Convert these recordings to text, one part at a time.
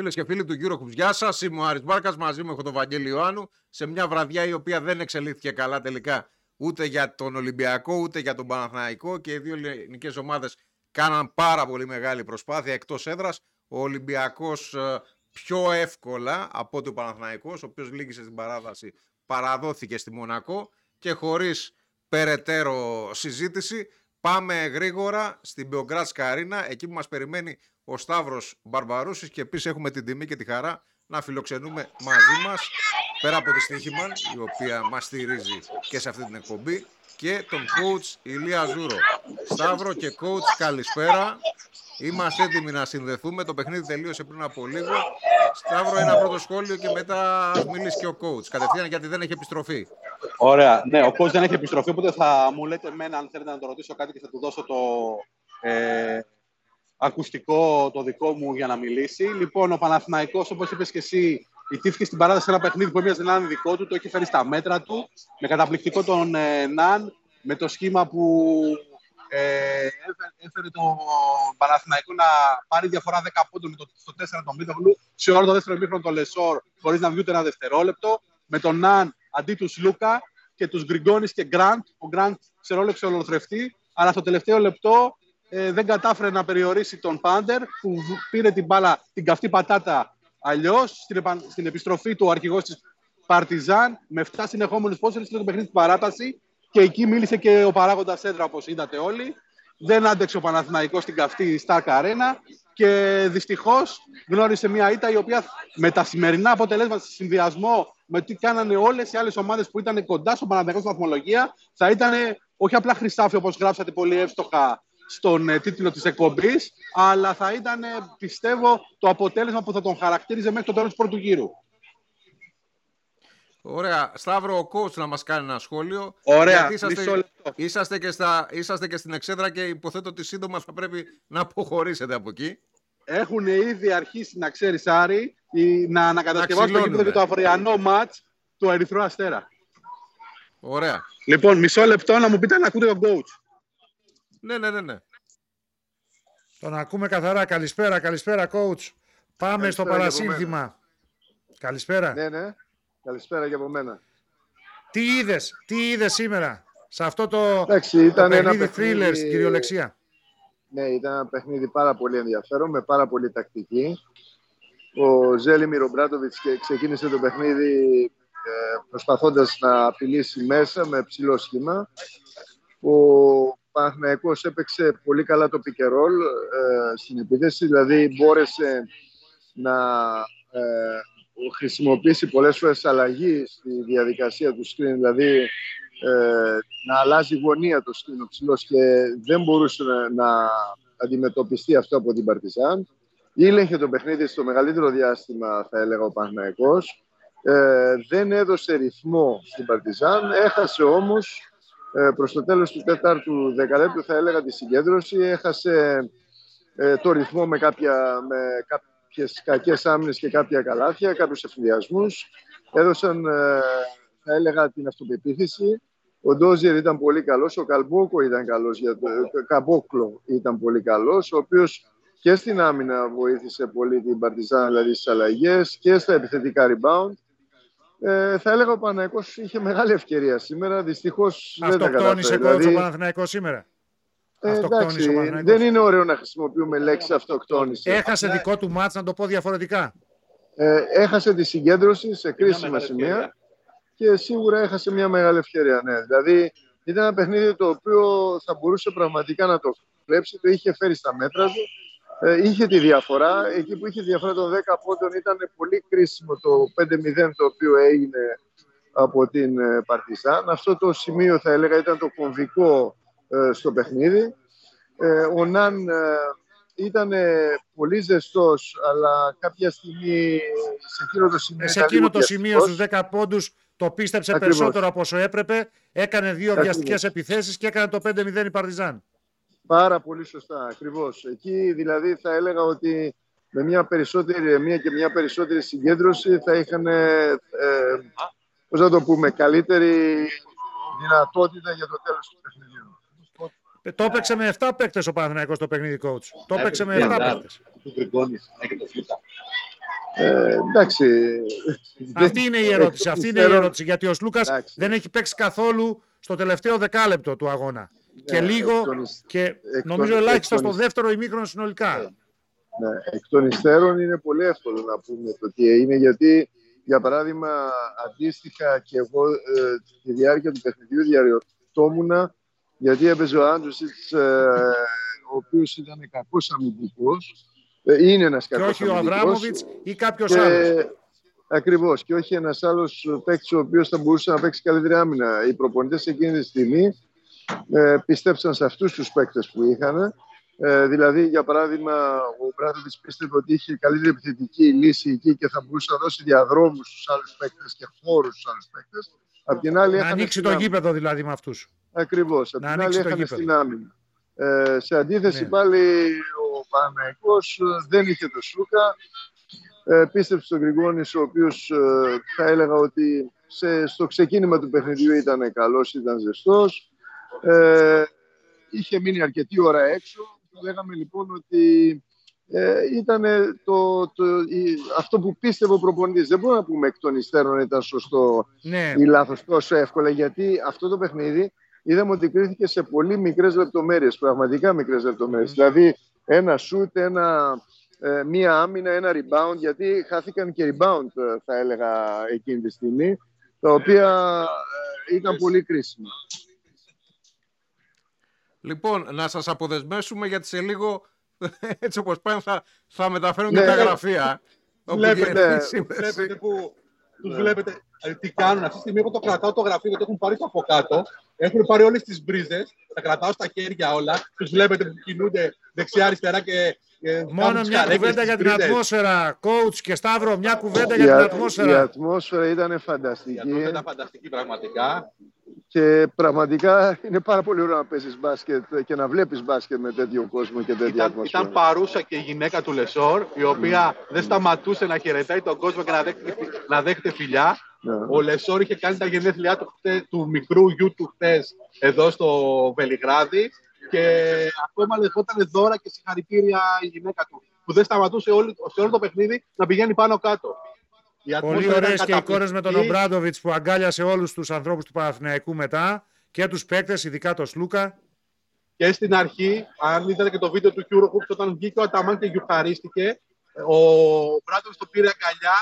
Φίλες και φίλοι του Eurohoops, γεια σας. Είμαι ο Άρης Μπάρκας. Μαζί μου έχω τον Βαγγέλη Ιωάννου. Σε μια βραδιά η οποία δεν εξελίχθηκε καλά τελικά ούτε για τον Ολυμπιακό ούτε για τον Παναθηναϊκό και οι δύο ελληνικές ομάδες κάναν πάρα πολύ μεγάλη προσπάθεια εκτός έδρας. Ο Ολυμπιακός ε, πιο εύκολα από ότι ο Παναθηναϊκός, ο οποίος λύγησε στην παράδοση, παραδόθηκε στη Μονακό και χωρίς περαιτέρω συζήτηση Πάμε γρήγορα στην Μπεογκράτς Αρίνα, εκεί που μας περιμένει ο Σταύρος Μπαρμπαρούσης και επίσης έχουμε την τιμή και τη χαρά να φιλοξενούμε μαζί μας, πέρα από τη Stoiximan, η οποία μας στηρίζει και σε αυτή την εκπομπή, και τον coach Ηλία Ζούρο. Σταύρο και coach, καλησπέρα. Είμαστε έτοιμοι να συνδεθούμε. Το παιχνίδι τελείωσε πριν από λίγο. Σταύρο, ένα πρώτο σχόλιο και μετά μιλήσει και ο coach. Κατευθείαν γιατί δεν έχει επιστροφή. Ωραία. Ναι, ο coach δεν έχει επιστροφή, οπότε θα μου λέτε εμένα αν θέλετε να το ρωτήσω κάτι και θα του δώσω το ε, ακουστικό το δικό μου για να μιλήσει. Λοιπόν, ο Παναθηναϊκός, όπως είπες και εσύ, ηττήθηκε στην παράταση ένα παιχνίδι που έμοιαζε να είναι δικό του, το έχει φέρει στα μέτρα του, με καταπληκτικό τον ε, Ναν, με το σχήμα που ε, έφερε το Παναθηναϊκό να πάρει διαφορά 10 πόντων με το, στο 4 τον Μίτογλου, σε όλο το δεύτερο ημίχρονο το Λεσόρ, χωρίς να βγει ούτε ένα δευτερόλεπτο, με τον Ναν αντί του Σλούκα και τους Γκριγκόνης και Γκραντ. Ο Γκραντ ξερόλεψε ολοθρευτή, αλλά στο τελευταίο λεπτό ε, δεν κατάφερε να περιορίσει τον Πάντερ που πήρε την μπάλα, την καυτή πατάτα αλλιώς στην, στην επιστροφή του ο αρχηγός της Παρτιζάν με 7 συνεχόμενους πόσου στο παιχνίδι στην παράταση και εκεί μίλησε και ο παράγοντας έδρα όπως είδατε όλοι. Δεν άντεξε ο Παναθηναϊκός στην καυτή Stark Arena και δυστυχώς γνώρισε μια ήττα η οποία με τα σημερινά αποτελέσματα σε συνδυασμό με τι κάνανε όλες οι άλλες ομάδες που ήταν κοντά στον Παναθηναϊκό στην βαθμολογία θα ήταν όχι απλά χρυσάφι όπως γράψατε πολύ εύστοχα στον ε, τίτλο της εκπομπής, αλλά θα ήταν, πιστεύω, το αποτέλεσμα που θα τον χαρακτήριζε μέχρι το τέλος του πρώτου γύρου. Ωραία. Σταύρο, ο coach να μας κάνει ένα σχόλιο. Ωραία. Γιατί είσαστε, είσαστε, και στα, είσαστε και στην εξέδρα και υποθέτω ότι σύντομα θα πρέπει να αποχωρήσετε από εκεί. Έχουν ήδη αρχίσει, να ξέρεις, Άρη, να ανακατασκευάσουν το γήπεδο το αυριανό μάτς του Ερυθρού Αστέρα. Ωραία. Λοιπόν, μισό λεπτό να μου πείτε να ακούτε τον coach. Ναι, ναι, ναι, ναι. Τον ακούμε καθαρά. Καλησπέρα, καλησπέρα, coach. Πάμε στο παρασύνθημα. Καλησπέρα. Ναι, ναι. Καλησπέρα και από μένα. Τι είδες, τι είδες σήμερα σε αυτό το, Εντάξει, ήταν το ένα παιχνίδι thriller στην κυριολεξία; Ναι, ήταν ένα παιχνίδι πάρα πολύ ενδιαφέρον, με πάρα πολύ τακτική. Ο Ζέλι Μιρομπράτοβιτς ξεκίνησε το παιχνίδι ε, προσπαθώντας να απειλήσει μέσα με ψηλό σχήμα. Ο Παναθηναϊκός έπαιξε πολύ καλά το pick roll ε, στην επίθεση, δηλαδή μπόρεσε να ε, χρησιμοποιήσει πολλές φορές αλλαγή στη διαδικασία του screen, δηλαδή ε, να αλλάζει γωνία το screen ο ψηλός και δεν μπορούσε να, αντιμετωπιστεί αυτό από την Παρτιζάν. Ήλεγχε το παιχνίδι στο μεγαλύτερο διάστημα, θα έλεγα, ο Παναθηναϊκός. Ε, δεν έδωσε ρυθμό στην Παρτιζάν, έχασε όμως ε, προς το τέλος του τέταρτου δεκαλέπτου θα έλεγα τη συγκέντρωση. Έχασε ε, το ρυθμό με, κάποια, με κάποιες κακές άμυνες και κάποια καλάθια, κάποιους ευθυδιασμούς. Έδωσαν, ε, θα έλεγα, την αυτοπεποίθηση. Ο Ντόζιερ ήταν πολύ καλός, ο Καλμπόκο ήταν καλός, για το, ο Καμπόκλο ήταν πολύ καλός, ο οποίος και στην άμυνα βοήθησε πολύ την Παρτιζάν, δηλαδή στις αλλαγές και στα επιθετικά rebound. Ε, θα έλεγα ο Παναθηναϊκός είχε μεγάλη ευκαιρία σήμερα. Δυστυχώς δεν τα κατάφερε. Δηλαδή, ο Παναθηναϊκός σήμερα; Ε, εντάξει, δεν είναι ωραίο να χρησιμοποιούμε λέξεις αυτοκτόνησης. Έχασε δικό του μάτς, να το πω διαφορετικά. Ε, έχασε τη συγκέντρωση σε κρίσιμα σημεία και σίγουρα έχασε μια μεγάλη ευκαιρία. Ναι. Δηλαδή ήταν ένα παιχνίδι το οποίο θα μπορούσε πραγματικά να το κλέψει, το είχε φέρει στα μέτρα του ε, είχε τη διαφορά. Εκεί που είχε διαφορά των 10 πόντων ήταν πολύ κρίσιμο το 5-0 το οποίο έγινε από την ε, Παρτιζάν. Αυτό το σημείο θα έλεγα ήταν το κομβικό ε, στο παιχνίδι. Ο Ναν ήταν πολύ ζεστός, αλλά κάποια στιγμή σε εκείνο το σημείο... Σε εκείνο το σημείο στους 10 πόντους το πίστεψε Ακριβώς. περισσότερο από όσο έπρεπε, έκανε δύο Ακριβώς. βιαστικές επιθέσεις και έκανε το 5-0 η Παρτιζάν. Πάρα πολύ σωστά, ακριβώς. Εκεί δηλαδή θα έλεγα ότι με μια περισσότερη μια και μια περισσότερη συγκέντρωση θα είχαν, ε, πώς να το πούμε, καλύτερη δυνατότητα για το τέλος του παιχνιδιού. Ε, το έπαιξε με 7 παίκτες ο Παναθηναϊκός το παιχνίδι coach. Το έπαιξε με 7 παίκτες. Ε, εντάξει. Αυτή είναι η ερώτηση. Αυτή είναι η ερώτηση. Γιατί ο Σλούκας δεν έχει παίξει καθόλου στο τελευταίο δεκάλεπτο του αγώνα. Ναι, και λίγο και νομίζω ελάχιστα στο δεύτερο ημίχρονο συνολικά. Ναι. ναι. Εκ των υστέρων είναι πολύ εύκολο να πούμε το τι είναι, γιατί για παράδειγμα αντίστοιχα και εγώ ε, τη διάρκεια του παιχνιδιού διαρρεωτόμουν γιατί έπαιζε ο Άντρουσιτς, ε, ο οποίος ήταν κακός αμυντικός, ε, είναι ένας κακός Και όχι ο Αβράμοβιτς ή κάποιος και... άλλος. Ακριβώς. Και όχι ένας άλλος παίκτης ο οποίος θα μπορούσε να παίξει καλύτερη άμυνα. Οι προπονητές εκείνη τη στιγμή ε, πίστεψαν σε αυτούς τους παίκτες που είχαν. Ε, δηλαδή, για παράδειγμα, ο Μπράτοβιτς πίστευε ότι είχε καλύτερη επιθετική λύση εκεί και θα μπορούσε να δώσει διαδρόμους στους άλλους παίκτες και χώρους στους άλλους παίκτες. Απ την άλλη, να ανοίξει το γήπεδο δηλαδή με αυτούς. Ακριβώς. Απ' την άλλη έχανε στην άμυνα. Ε, σε αντίθεση ναι. πάλι ο Παναγικός ε, δεν είχε το Σούκα. Ε, πίστεψε στον Γρηγόνης, ο οποίος ε, θα έλεγα ότι σε, στο ξεκίνημα του παιχνιδιού ήταν καλός, ήταν ζεστός. Ε, είχε μείνει αρκετή ώρα έξω. Λέγαμε λοιπόν ότι ε, ήταν το, το, αυτό που πίστευε ο προπονητής. Δεν μπορούμε να πούμε εκ των υστέρων ήταν σωστό ναι. ή λάθος τόσο εύκολα, γιατί αυτό το παιχνίδι είδαμε ότι κρίθηκε σε πολύ μικρές λεπτομέρειες, πραγματικά μικρές λεπτομέρειες. Δηλαδή ένα shoot, ένα, ε, μία άμυνα, ένα rebound, γιατί χάθηκαν και rebound ε, θα έλεγα εκείνη τη στιγμή, τα οποία ε, ήταν πολύ κρίσιμα. Λοιπόν, να σας αποδεσμεύσουμε γιατί σε λίγο έτσι όπως πάνε θα, θα μεταφέρουν ναι, τα γραφεία. Βλέπετε, βλέπετε που τους βλέπετε ε, τι κάνουν. Αυτή τη στιγμή εγώ το κρατάω το γραφείο γιατί έχουν πάρει το από κάτω. Έχουν πάρει όλες τις μπρίζες. Τα κρατάω στα χέρια όλα. Τους βλέπετε που κινούνται δεξιά-αριστερά και. Μόνο μια κουβέντα για την ατμόσφαιρα. Coach και Σταύρο, μια κουβέντα για την ατμόσφαιρα. Η ατμόσφαιρα ήταν φανταστική. Η ατμόσφαιρα ήταν φανταστική πραγματικά. Και πραγματικά είναι πάρα πολύ ωραίο να παίζεις μπάσκετ και να βλέπεις μπάσκετ με τέτοιο κόσμο και τέτοια ήταν, ατμόσφαιρα. Ήταν παρούσα και η γυναίκα του Λεσόρ, η οποία μμ. δεν σταματούσε να χαιρετάει τον κόσμο και να δέχεται, να δέχεται φιλιά. Ναι. Ο Λεσόρ είχε κάνει τα γενέθλιά του, του μικρού γιου του χθες εδώ στο Βελιγράδι και ακόμα δεχόταν δώρα και συγχαρητήρια η γυναίκα του που δεν σταματούσε όλη, σε όλο το παιχνίδι να πηγαίνει πάνω κάτω. Πολύ ωραίες και εικόνες με τον Ομπράντοβιτς που αγκάλιασε όλους τους ανθρώπους του Παναθηναϊκού μετά και τους παίκτες, ειδικά τον Σλούκα. Και στην αρχή, αν είδατε και το βίντεο του Eurohoops, όταν βγήκε ο Αταμάν και γιουχαρίστηκε, ο Ομπράντοβιτς το πήρε αγκαλιά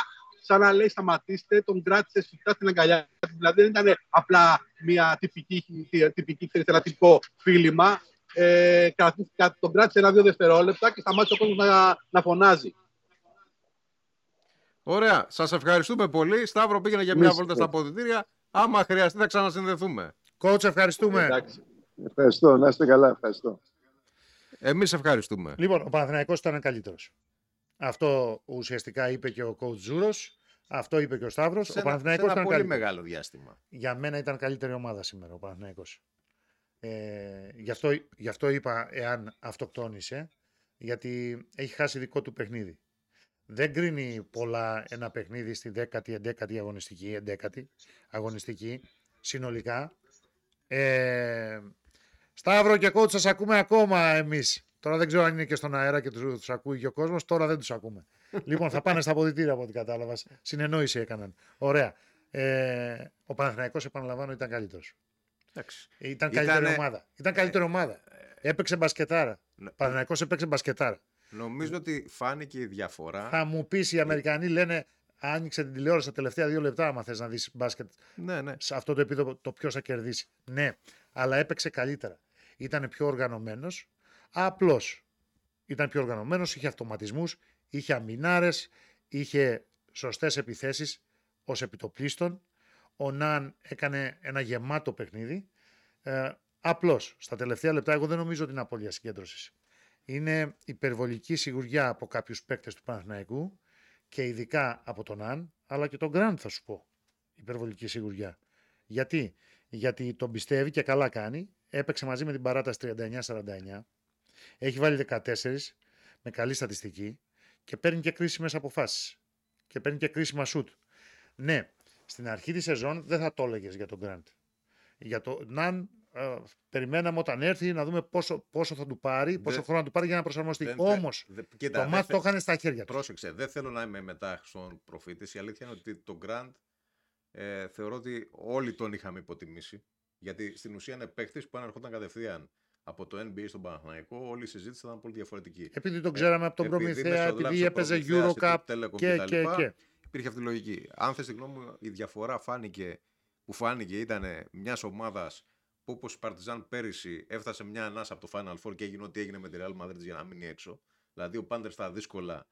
σαν να λέει σταματήστε, τον κράτησε σφιχτά στην αγκαλιά. Δηλαδή δεν ήταν απλά μια τυπική, τυπική ένα τυπικό φίλημα. Ε, τον κράτησε ένα-δύο δευτερόλεπτα και σταμάτησε ο κόσμος να, να φωνάζει. Ωραία. Σας ευχαριστούμε πολύ. Σταύρο πήγαινε για μια βόλτα στα αποδητήρια. Άμα χρειαστεί, θα ξανασυνδεθούμε. Κότσε, ευχαριστούμε. Ευχαριστώ. Να είστε καλά. Ευχαριστώ. Εμείς ευχαριστούμε. Λοιπόν, ο Παναθηναϊκός ήταν καλύτερος. Αυτό ουσιαστικά είπε και ο coach Ζούρος. Αυτό είπε και ο Σταύρος. Ο Παναθηναϊκός ήταν πολύ καλύτερος. μεγάλο διάστημα. Για μένα ήταν καλύτερη ομάδα σήμερα ο Παναθηναϊκός. Ε, γι, αυτό, γι' αυτό είπα εάν αυτοκτόνησε, γιατί έχει χάσει δικό του παιχνίδι. Δεν κρίνει πολλά ένα παιχνίδι στη 10η, 11η αγωνιστική, 11η αγωνιστική συνολικά. Ε, Σταύρο και κότσα σας ακούμε ακόμα εμείς. Τώρα δεν ξέρω αν είναι και στον αέρα και τους ακούει και ο κόσμος. Τώρα δεν τους ακούμε. λοιπόν, θα πάνε στα αποδητήρια από ό,τι κατάλαβα. Συνεννόηση έκαναν. Ωραία. Ε, ο Παναθηναϊκός, επαναλαμβάνω, ήταν καλύτερος. Ήταν καλύτερη ομάδα. Ήταν καλύτερη ε, ομάδα. Έπαιξε μπασκετάρα. Ο Παναθηναϊκός έπαιξε μπασκετάρα. Νομίζω ότι φάνηκε η διαφορά. Θα μου πεις οι Αμερικανοί λένε άνοιξε την τηλεόραση τα τελευταία δύο λεπτά, άμα θες να δεις μπάσκετ. Ναι, ναι. Σε αυτό το επίπεδο το ποιος θα κερδίσει. Ναι, αλλά έπαιξε καλύτερα. Ήταν πιο οργανωμένος. Απλώς ήταν πιο οργανωμένος, είχε αυτοματισμούς, είχε αμινάρες, είχε σωστές επιθέσεις ως επιτοπλίστων. Ο Ναν έκανε ένα γεμάτο παιχνίδι. Ε, Απλώς στα τελευταία λεπτά, εγώ δεν νομίζω ότι είναι απώλεια συγκέντρωσης. Είναι υπερβολική σιγουριά από κάποιους παίκτες του Παναθηναϊκού και ειδικά από τον Αν, αλλά και τον Γκραντ θα σου πω. Υπερβολική σιγουριά. Γιατί; Γιατί τον πιστεύει και καλά κάνει. Έπαιξε μαζί με την παράταση 39-49 έχει βάλει 14 με καλή στατιστική και παίρνει και κρίσιμες αποφάσεις. Και παίρνει και κρίσιμα σουτ. Ναι, στην αρχή της σεζόν δεν θα το έλεγες για τον Γκραντ. Για το Ναν ε, περιμέναμε όταν έρθει να δούμε πόσο, πόσο θα του πάρει, πόσο Δεν- χρόνο θα του πάρει για να προσαρμοστεί. Δεν θε- Όμως δε- κοίτα, το δεν μάτι θε- το είχαν στα χέρια τους. Πρόσεξε, δεν θέλω να είμαι μετά στον προφήτης. Η αλήθεια είναι ότι το Grand ε, θεωρώ ότι όλοι τον είχαμε υποτιμήσει. Γιατί στην ουσία είναι παίκτης που αν ερχόταν κατευθείαν από το NBA στον Παναθηναϊκό, όλη η συζήτηση θα ήταν πολύ διαφορετική. Επειδή τον ξέραμε από τον Επειδή Προμηθέα, μεσολάβησε επειδή ο έπαιζε Προμηθέας, η Eurocup Tube Telecom και, κτλ. και, και. Υπήρχε αυτή η λογική. Αν θες τη γνώμη μου, η διαφορά φάνηκε, που φάνηκε ήταν μιας ομάδας που όπω η Παρτιζάν πέρυσι έφτασε μια ανάσα από το Final Four και έγινε ό,τι έγινε με τη Real Madrid για να μείνει έξω. Δηλαδή ο Πάντερ στα δύσκολα,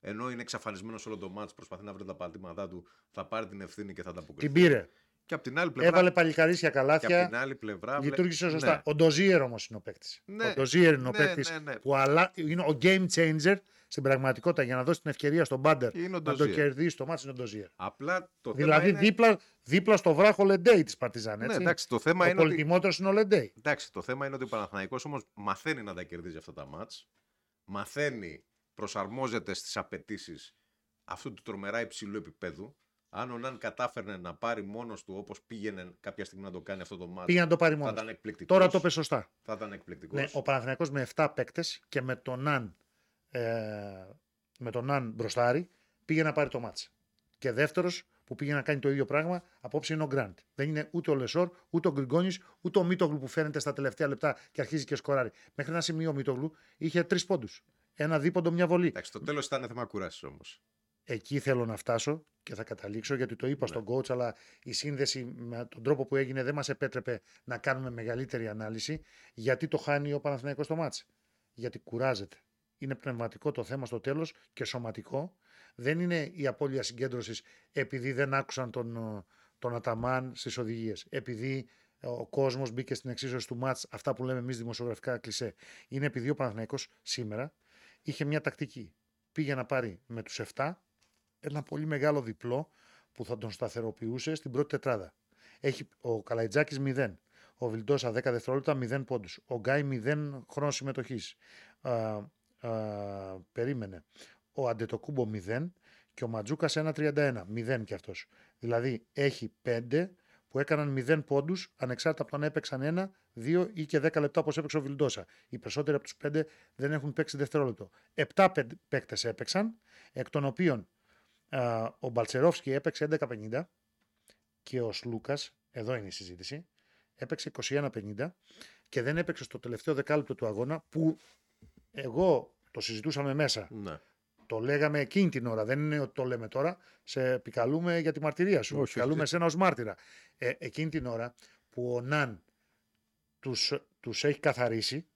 ενώ είναι εξαφανισμένος όλο το μάτς, προσπαθεί να βρει τα πατήματά του, θα πάρει την ευθύνη και θα τα αποκριθεί. Την πήρε. Και από την άλλη πλευρά. Έβαλε παλικαρίσια και από καλάθια. την άλλη πλευρά. βλέ- Λειτουργήσε σωστά. Ναι. Ο Ντοζίερ όμως είναι ο παίκτης. Ναι, Ο Ντοζίερ είναι ο ναι, παίκτης ναι, ναι. που αλλα... είναι ο game changer στην πραγματικότητα για να δώσει την ευκαιρία στον Πάντερ Είναι ο να το Ντοζίερ. κερδίσει το μάτι είναι ο Ντοζίερ. Απλά το Δηλαδή θέμα είναι... δίπλα, δίπλα στο βράχο Λεντέι της Παρτιζάν. Ναι, Έτσι. εντάξει, το θέμα ο είναι ότι πολυτιμότερο είναι ο Λεντέι. Εντάξει, το θέμα είναι ότι ο Παναθηναϊκός όμως μαθαίνει να τα κερδίζει αυτά τα ματς. Μαθαίνει, προσαρμόζεται στις απαιτήσεις αυτού του τρομερά υψηλού επίπεδου. Αν ο Ναν κατάφερνε να πάρει μόνος του όπως πήγαινε κάποια στιγμή να το κάνει αυτό το ματς, Πήγε να το πάρει θα μόνος. ήταν εκπληκτικός. Τώρα το είπε σωστά. Θα ήταν εκπληκτικός. Ναι, ο Παναθηναϊκός με 7 παίκτες και με τον Ναν, ε, με τον Ναν μπροστάρι πήγε να πάρει το ματς. Και δεύτερος που πήγε να κάνει το ίδιο πράγμα απόψε είναι ο Γκραντ. Δεν είναι ούτε ο Λεσόρ, ούτε ο Γκριγκόνης, ούτε ο Μίτογλου που φαίνεται στα τελευταία λεπτά και αρχίζει και σκοράρει. Μέχρι ένα σημείο ο Μίτογλου είχε τρεις πόντους. Ένα δίποντο, μια βολή. Εντάξει, το τέλος ήταν θέμα κουράσης όμως. Εκεί θέλω να φτάσω και θα καταλήξω γιατί το είπα Ναι. στον coach, αλλά η σύνδεση με τον τρόπο που έγινε δεν μας επέτρεπε να κάνουμε μεγαλύτερη ανάλυση. Γιατί το χάνει ο Παναθηναϊκός στο μάτς. Γιατί κουράζεται. Είναι πνευματικό το θέμα στο τέλος και σωματικό. Δεν είναι η απώλεια συγκέντρωσης επειδή δεν άκουσαν τον, ε, τον Αταμάν στις οδηγίες. Επειδή ε, ο κόσμος μπήκε στην εξίσωση του μάτς, αυτά που λέμε εμείς δημοσιογραφικά κλισέ. Είναι επειδή ο Παναθηναϊκός σήμερα είχε μια τακτική. Πήγε να πάρει με τους 7 ένα πολύ μεγάλο διπλό που θα τον σταθεροποιούσε στην πρώτη τετράδα. Έχει ο Καλαϊτζάκης 0. Ο Βιλντόσα 10 δευτερόλεπτα 0 πόντους. Ο Γκάι 0 χρόνος συμμετοχής. Α, α, περίμενε. Ο Αντετοκούμπο 0 και ο Ματζούκας 1-31. 0 κι αυτός. Δηλαδή έχει 5 που έκαναν 0 πόντους ανεξάρτητα από το αν έπαιξαν 1, 2 ή και 10 λεπτά όπως έπαιξε ο Βιλντόσα. Οι περισσότεροι από τους 5 δεν έχουν παίξει δευτερόλεπτο. 7 παίκτες έπαιξαν, εκ των οποίων α, ο Μπαλτσερόφσκι έπαιξε 11.50 και ο Σλούκας, εδώ είναι η συζήτηση, έπαιξε 21.50 και δεν έπαιξε στο τελευταίο δεκάλεπτο του αγώνα που εγώ το συζητούσαμε μέσα. Ναι. Το λέγαμε εκείνη την ώρα. Δεν είναι ότι το λέμε τώρα. Σε επικαλούμε για τη μαρτυρία σου. Όχι, επικαλούμε όχι. εσένα ως μάρτυρα. Ε, εκείνη την ώρα που ο Ναν τους, τους έχει καθαρίσει,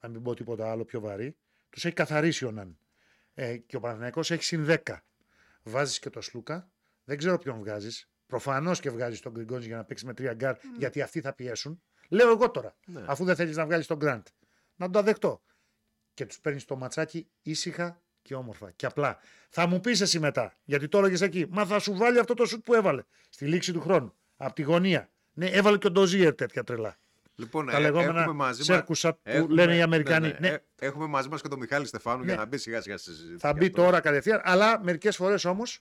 να μην πω τίποτα άλλο πιο βαρύ, τους έχει καθαρίσει ο Ναν. Ε, και ο Παναθηναϊκός έχει συν 10. Βάζεις και το Σλούκα, δεν ξέρω ποιον βγάζεις. Προφανώς και βγάζεις τον Γκριγκόνης για να παίξει με τρία γκαρντ, γιατί αυτοί θα πιέσουν. Λέω εγώ τώρα, Ναι. αφού δεν θέλεις να βγάλεις τον Γκραντ. Να το δεχτώ. Και τους παίρνεις το ματσάκι ήσυχα και όμορφα. Και απλά. Θα μου πεις εσύ μετά, γιατί το έλεγες εκεί. Μα θα σου βάλει αυτό το σουτ που έβαλε στη λήξη του χρόνου. Από τη γωνία. Ναι, έβαλε και ο Ντοζίερ τέτοια τρελά. Λοιπόν, Τα ε, λεγόμενα έχουμε μαζί μας- σέρκουσα που έχουμε- λένε οι Αμερικανοί. ναι, Ναι, ναι. Ε, Έχουμε μαζί μας και τον Μιχάλη Στεφάνου για Ναι. να μπει σιγά σιγά στη συζήτηση. θα γι' μπει αυτό. τώρα κατευθείαν. Αλλά μερικές φορές όμως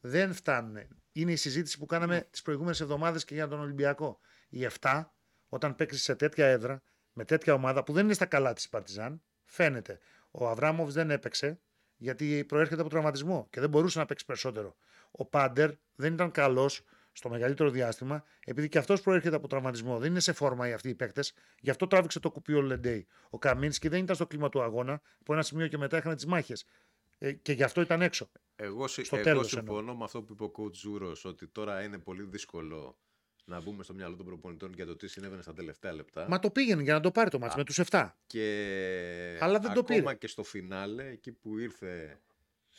δεν φτάνουν. Είναι η συζήτηση που κάναμε Ναι. τις προηγούμενες εβδομάδες και για τον Ολυμπιακό. Οι 7, όταν παίξει σε τέτοια έδρα, με τέτοια ομάδα που δεν είναι στα καλά της Παρτιζάν, φαίνεται. Ο Αβράμοβς δεν έπαιξε γιατί προέρχεται από τραυματισμό και δεν μπορούσε να παίξει περισσότερο. Ο Πάντερ δεν ήταν καλός στο μεγαλύτερο διάστημα, επειδή και αυτός προέρχεται από τραυματισμό. Δεν είναι σε φόρμα οι αυτοί οι παίκτες. Γι' αυτό τράβηξε το κουπί ο Λεντέι. Ο Καμίνσκι δεν ήταν στο κλίμα του αγώνα. Από ένα σημείο και μετά είχαν τις μάχες. Ε, και γι' αυτό ήταν έξω. Εγώ, συ- Στο εγώ τέλος συμφωνώ με αυτό που είπε ο coach Ζούρος, ότι τώρα είναι πολύ δύσκολο να μπούμε στο μυαλό των προπονητών για το τι συνέβαινε στα τελευταία λεπτά. Μα το πήγαινε για να το πάρει το μάτς με τους 7. Και Αλλά δεν το ακόμα πήρε. και στο φινάλε, εκεί που ήρθε,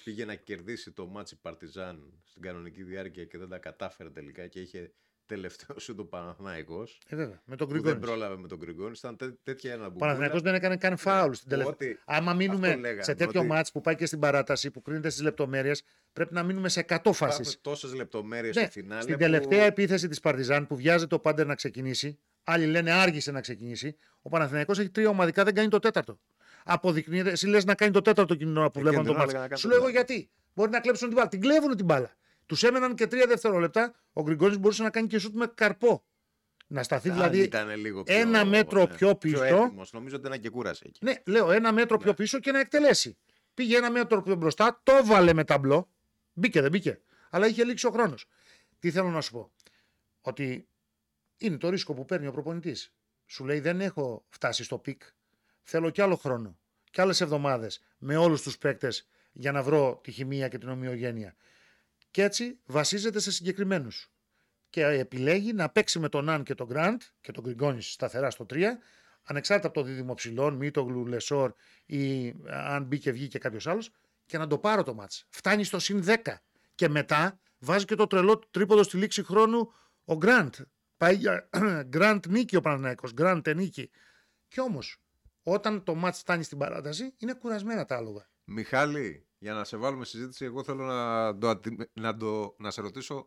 πήγε να κερδίσει το ματς η Παρτιζάν στην κανονική διάρκεια και δεν τα κατάφερε τελικά και είχε τελευταίο σουτ ο Παναθηναϊκός Ε, βέβαια, με τον που δεν Γκριγκόνη. πρόλαβε με τον Γκριγκόνη. Ήταν τέ- τέτοια ένα Ο που Παναθηναϊκός δεν έκανε καν φάουλ στην τελευταία. Ότι- Άμα μείνουμε αυτό λέγαμε, σε τέτοιο ότι- ματς που πάει και στην παράταση, που κρίνεται στις λεπτομέρειες, πρέπει να μείνουμε σε 100 φάσεις. Υπάρχουν τόσες λεπτομέρειες Ναι, στο φινάλε στην που- τελευταία επίθεση της Παρτιζάν που βιάζεται ο Πάντερ να ξεκινήσει, άλλοι λένε άργησε να ξεκινήσει. Ο Παναθηναϊκός έχει τρία ομαδικά, δεν κάνει το τέταρτο. Αποδεικνύεται, εσύ λες να κάνει το τέταρτο εκείνη την ώρα που Εκείνη βλέπουν την το ώρα έλεγα να μάτς. κάνει Σου το λέω εγώ γιατί. Μπορεί να κλέψουν την μπάλα. Την κλέβουν την μπάλα. Τους έμεναν και τρία δευτερόλεπτα. Ο Γκριγκόνης μπορούσε να κάνει και σουτ με καρπό. Να σταθεί Αν δηλαδή ήταν λίγο πιο, ένα μέτρο ναι, πιο πίσω. έτοιμος. Νομίζω ότι ήταν και κούρασε εκεί. Ναι, λέω ένα μέτρο πιο πίσω και να εκτελέσει. Πήγε ένα μέτρο πιο μπροστά, το βάλε με ταμπλό. Μπήκε, δεν μπήκε. Αλλά είχε λήξει ο χρόνος. Τι θέλω να σου πω. Ότι είναι το ρίσκο που παίρνει ο προπονητής. Σου λέει δεν έχω φτάσει στο peak. Θέλω κι άλλο χρόνο. Κι άλλες εβδομάδες με όλους τους παίκτες για να βρω τη χημεία και την ομοιογένεια. Και έτσι βασίζεται σε συγκεκριμένους. Και επιλέγει να παίξει με τον Ναν και τον Γκραντ και τον Γκριγκόνη σταθερά στο 3, ανεξάρτητα από το δίδυμο ψηλών, Μίτογλου, Λεσόρ ή αν μπήκε βγήκε κάποιος άλλος, και να το πάρω το ματς. Φτάνει στο συν 10. Και μετά βάζει και το τρελό τρίποντο στη λήξη χρόνου ο Γκραντ. Πάει για Γκραντ νίκη ο Παναθηναϊκός, Γκραντ νίκη. Και όμως, όταν το μάτς φτάνει στην παράταση, είναι κουρασμένα τα άλογα. Μιχάλη, για να σε βάλουμε συζήτηση, εγώ θέλω να, το, αντι- να, το, να σε ρωτήσω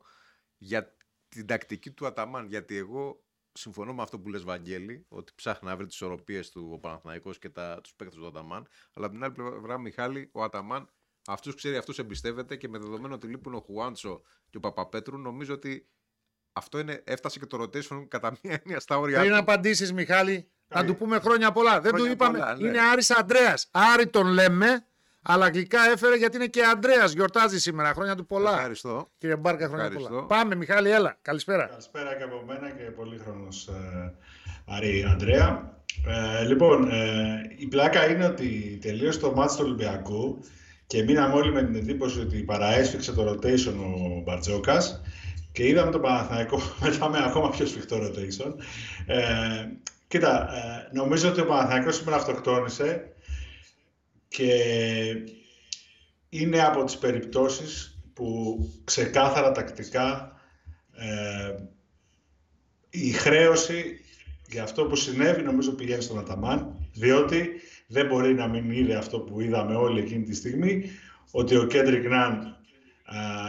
για την τακτική του Αταμάν. Γιατί εγώ συμφωνώ με αυτό που λες Βαγγέλη, ότι ψάχνει να βρει τις ισορροπίες του ο Παναθηναϊκός και τα, τους παίκτες του Αταμάν. Αλλά από την άλλη πλευρά, Μιχάλη, ο Αταμάν αυτούς ξέρει, αυτούς εμπιστεύεται και με δεδομένο ότι λείπουν ο Χουάντσο και ο Παπαπέτρου, νομίζω ότι αυτό είναι, έφτασε και το rotation κατά μία έννοια στα όρια Πριν του. απαντήσεις, Μιχάλη, να του πούμε χρόνια πολλά. Δεν του Χρόνια είπαμε. πολλά, ναι. Είναι Άρης Αντρέα. Άρη τον λέμε, αλλά αγγλικά έφερε γιατί είναι και Αντρέα. Γιορτάζει σήμερα. Χρόνια του πολλά. Ευχαριστώ. Κύριε Μπάρκα, χρόνια Ευχαριστώ. πολλά. Πάμε, Μιχάλη, έλα. Καλησπέρα. Καλησπέρα και από μένα και πολύχρονος ε, Αρή Ανδρέα. Ε, λοιπόν, ε, η πλάκα είναι ότι τελείωσε το μάτς του Ολυμπιακού και μείναμε όλοι με την εντύπωση ότι παραέσφιξε το rotation ο Μπαρτζόκας και είδαμε τον Παναθηναϊκό μετά με ακόμα πιο σφιχτό rotation. Ε, κοίτα, ε, νομίζω ότι ο Παναθηναϊκός σήμερα αυτοκτόνησε και είναι από τις περιπτώσεις που ξεκάθαρα τακτικά ε, η χρέωση για αυτό που συνέβη νομίζω πηγαίνει στον Αταμάν, διότι δεν μπορεί να μην είδε αυτό που είδαμε όλοι εκείνη τη στιγμή, ότι ο Κέντρικ Ναν,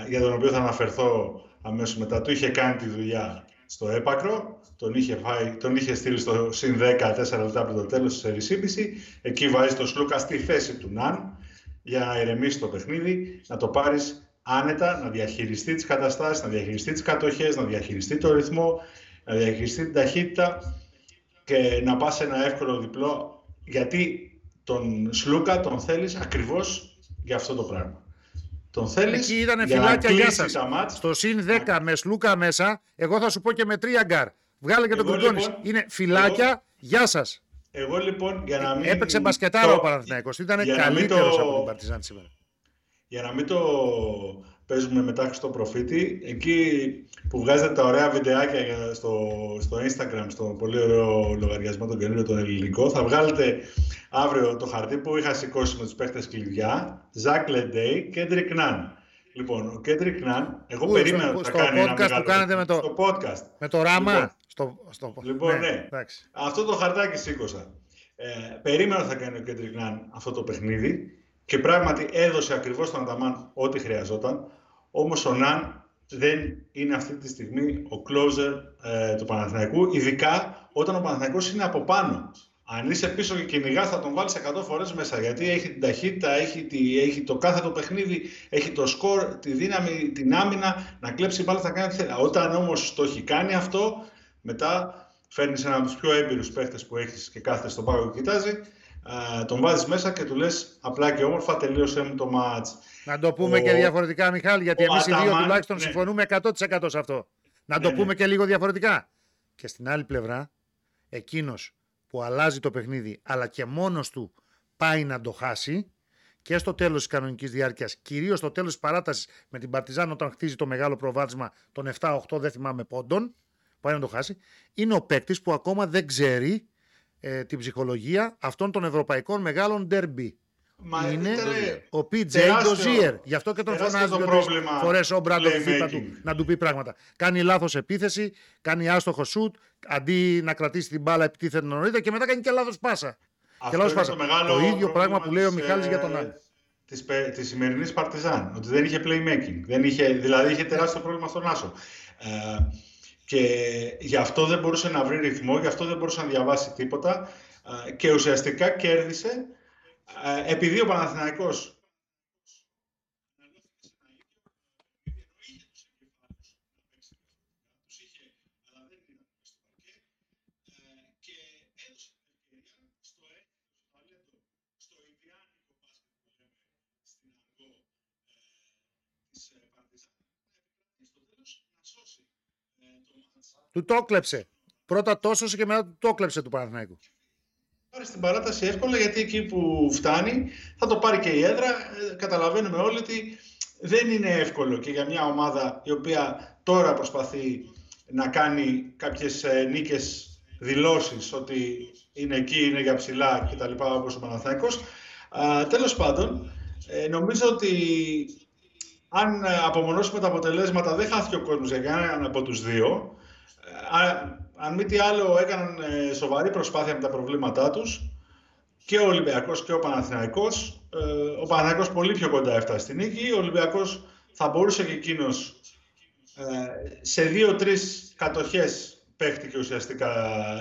για τον οποίο θα αναφερθώ αμέσως μετά, του είχε κάνει τη δουλειά στο έπακρο, τον είχε, φάει, τον είχε στείλει στο συν 10, 4 λεπτά πριν το τέλος της ερησίπηση, εκεί βάζεις το Σλούκα στη θέση του Ναν, για να ηρεμήσει το παιχνίδι, να το πάρεις άνετα, να διαχειριστεί τις καταστάσεις, να διαχειριστεί τις κατοχές, να διαχειριστεί το ρυθμό, να διαχειριστεί την ταχύτητα και να πας σε ένα εύκολο διπλό, γιατί τον Σλούκα τον θέλεις ακριβώς για αυτό το πράγμα. Τον θέλεις Εκεί ήταν για να φυλάκια για κλείσεις σας. τα μάτς; Στο συν 10 μες Σλούκα μέσα, εγώ θα σου πω και με τρία γκάρ. Βγάλε και τον Εγώ, Γκριγκόνη. λοιπόν, Είναι φυλάκια, γεια σας. Εγώ λοιπόν για να μην... Έπαιξε μπασκετάρα το- ο Παναθηναϊκός. Ήταν για να μην καλύτερος το- από την Παρτιζάν σήμερα. Για να μην το παίζουμε μετά στο προφήτη, εκεί που βγάζετε τα ωραία βιντεάκια για- στο, στο Instagram, στο πολύ ωραίο λογαριασμό τον καινούριο τον ελληνικό, θα βγάλετε αύριο το χαρτί που είχα σηκώσει με τους παίχτες κλειδιά, Ζακ Λεντέι, Κέντρικ Ναν. Λοιπόν, ο Κέντρικ Ναν, εγώ Πού, περίμενα στο- ότι θα στο κάνει ένα podcast που μεγάλο... κάνετε με το- Στο podcast. Με το ράμα; Λοιπόν. στο, στο... Λοιπόν, ναι. εντάξει. Αυτό το χαρτάκι σήκωσα. Ε, περίμενα ότι θα κάνει ο Κέντρικ Ναν αυτό το παιχνίδι και πράγματι έδωσε ακριβώς στον Αταμάν ό,τι χρειαζόταν. Όμως ο Ναν δεν είναι αυτή τη στιγμή ο closer ε, του Παναθηναϊκού, ειδικά όταν ο Παναθηναϊκός είναι από πάνω. Αν είσαι πίσω και κυνηγάς θα τον βάλεις 100 φορές μέσα, γιατί έχει την ταχύτητα, έχει, τη, έχει το κάθε το παιχνίδι, έχει το σκορ, τη δύναμη, την άμυνα, να κλέψει μπάλα θα κάνει ό,τι θέλει. Όταν όμως το έχει κάνει αυτό, μετά φέρνεις έναν από τους πιο έμπειρους παίχτε που έχεις και κάθεται στον πάγκο και κοιτάζει, α, τον βάζεις μέσα και του λες απλά και όμορφα τελείωσε μου το match. Να το πούμε Ο- και διαφορετικά, Μιχάλη, γιατί ο εμείς οι δύο Αταμάν, τουλάχιστον ναι. συμφωνούμε 100% σε αυτό. Να Ναι, το ναι. πούμε και λίγο διαφορετικά. Και στην άλλη πλευρά, εκείνος που αλλάζει το παιχνίδι, αλλά και μόνος του πάει να το χάσει και στο τέλος της κανονικής διάρκειας, κυρίως στο τέλος της παράτασης με την Παρτιζάν, όταν χτίζει το μεγάλο προβάδισμα των 7-8, δεν θυμάμαι πόντων, πάει να το χάσει, είναι ο παίκτης που ακόμα δεν ξέρει ε, την ψυχολογία αυτών των ευρωπαϊκών μεγάλων ντερμπι. Μα Είναι ήτανε- ο PJ τεράστιο- Dozier. Γι' αυτό και τον τεράστιο φωνάζει το δύο-τρεις πρόβλημα φορές ο Μπράντοβιτ δίπλα του playmaking. να του πει πράγματα. Κάνει λάθος επίθεση, κάνει άστοχο σουτ, αντί να κρατήσει την μπάλα επιτίθεται νωρίτερα και μετά κάνει και λάθος πάσα. Αυτό λάθος είναι πάσα. το μεγάλο Το ίδιο πρόβλημα πράγμα που λέει ο της, Μιχάλης για τον ε, Άν. Της, πε- της σημερινής Παρτιζάν, ότι δεν είχε playmaking. Δεν είχε, δηλαδή είχε τεράστιο πρόβλημα στον Άσο. Ε, και γι' αυτό δεν μπορούσε να βρει ρυθμό, γι' αυτό δεν μπορούσε να διαβάσει τίποτα ε, και ουσιαστικά κέρδισε ε, ε, επειδή ο Παναθηναϊκός Του το κλέψε. Πρώτα τόσο και μετά του το κλέψε του Παναθηναϊκού. Πάρει στην παράταση εύκολα γιατί εκεί που φτάνει θα το πάρει και η έδρα. Ε, καταλαβαίνουμε όλοι ότι δεν είναι εύκολο και για μια ομάδα η οποία τώρα προσπαθεί να κάνει κάποιες ε, νίκες δηλώσεις ότι είναι εκεί, είναι για ψηλά κτλ. όπως ο Παναθηναϊκός. Τέλος πάντων, ε, νομίζω ότι αν απομονώσουμε τα αποτελέσματα δεν χάθηκε ο κόσμος για κανέναν από τους δύο. Αν μη τι άλλο έκαναν ε, σοβαρή προσπάθεια με τα προβλήματά τους και ο Ολυμπιακός και ο Παναθηναϊκός. Ο Παναθηναϊκός πολύ πιο κοντά έφτασε στην νίκη. Ο Ολυμπιακός θα μπορούσε και εκείνος ε, σε δύο-τρεις κατοχές παίχτηκε ουσιαστικά,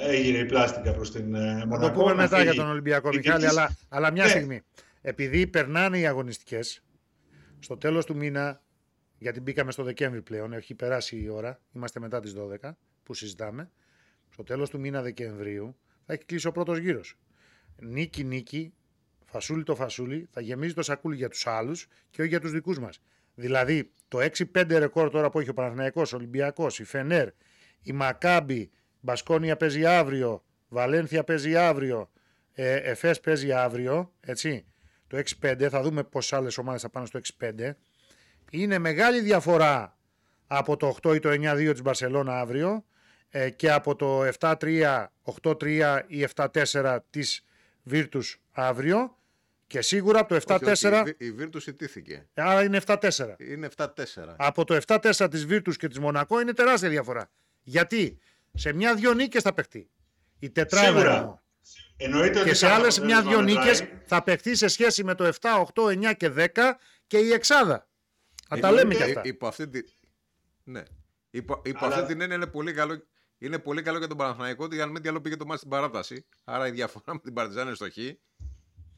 έγινε η πλάστικα προς την Μονακό. Θα το πούμε μετά για τον Ολυμπιακό, Μιχάλη, αλλά, αλλά μια ναι. στιγμή. Επειδή περνάνε οι αγωνιστικές, στο τέλος του μήνα, γιατί μπήκαμε στο Δεκέμβρη πλέον, έχει περάσει η ώρα, είμαστε μετά τις 12 που συζητάμε, στο τέλος του μήνα Δεκεμβρίου θα έχει κλείσει ο πρώτος γύρος. Νίκη-νίκη, φασούλι το φασούλι, θα γεμίζει το σακούλι για τους άλλους και όχι για τους δικούς μας. Δηλαδή το 6-5 ρεκόρ τώρα που έχει ο Παναθηναϊκός, ο Ολυμπιακός, η Φενέρ, η Μακάμπη, Μπασκόνια παίζει αύριο, Βαλένθια παίζει αύριο, ε, Εφές παίζει αύριο, έτσι. Το 6-5, θα δούμε πόσε άλλες ομάδες θα πάνε στο 6-5. Είναι μεγάλη διαφορά από το 8 ή το 9-2 της Μπαρσελώνα αύριο ε, και από το 7-3, 8-3 ή 7-4 της Βίρτους αύριο και σίγουρα από το 7-4. η Βίρτου ιτήθηκε. Άρα είναι 7-4. Είναι 7-4. Από το 7-4 της Βίρτου και της Μονακό είναι τεράστια διαφορά. Γιατί; Σε μια-δυο νίκες θα παιχτεί. Η τετράδα. Εννοείται και σε άλλες μια-δυο νίκες θα παιχτεί σε σχέση με το 7, 8, 9 και 10 και η εξάδα. Θα τα λέμε κι αυτά. Υπό αυτή, τη... ναι. υπό, υπό Αλλά... αυτή την έννοια είναι πολύ καλό. Είναι πολύ καλό για τον Παναθηναϊκό ότι αν μη τι άλλο πήγε το μάτι στην παράταση. Άρα η διαφορά με την Παρτιζάν είναι στο χ.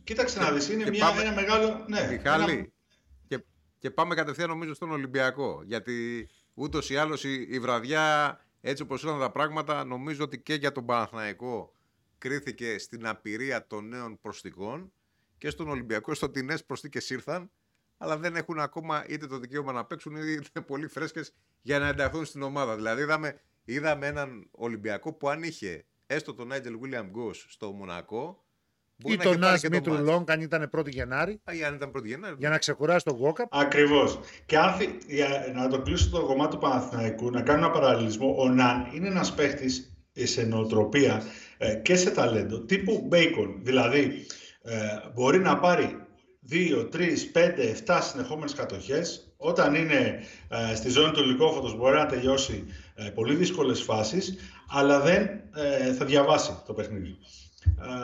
Κοίταξε να δεις, είναι μια, ένα μεγάλο... Ναι, Μιχάλη, ένα... και, και πάμε κατευθείαν νομίζω στον Ολυμπιακό. Γιατί ούτως ή άλλως η, η βραδιά, έτσι όπως ήταν τα πράγματα, νομίζω ότι και για τον Παναθηναϊκό κρίθηκε στην απειρία των νέων προστικών και στον Ολυμπιακό, στο ότι νέε προστίκες ήρθαν, αλλά δεν έχουν ακόμα είτε το δικαίωμα να παίξουν, είτε είναι πολύ φρέσκες για να ενταχθούν στην ομάδα. Δηλαδή, είδαμε, είδαμε έναν Ολυμπιακό που αν είχε έστω τον Νάιτζελ Βίλιαμ Γκος στο Μονακό, ή τον Νά Μήτρου Λόγκ αν ήταν 1η Γενάρη. Α, αν ήταν 1η Γενάρη. Για να ξεκουράσει τον Γόκαπ. Ακριβώς. Και αν για να το κλείσω το κομμάτι του Παναθηναϊκού, να κάνω ένα παραλληλισμό. Ο Ναν είναι ένας παίχτης σε νοοτροπία ε, και σε ταλέντο τύπου Bacon. Δηλαδή ε, μπορεί να πάρει 2, 3, 5, 7 συνεχόμενες κατοχές. Όταν είναι ε, στη ζώνη του λυκόφωτος μπορεί να τελειώσει ε, πολύ δύσκολες φάσεις, αλλά δεν ε, θα διαβάσει το παιχνίδι.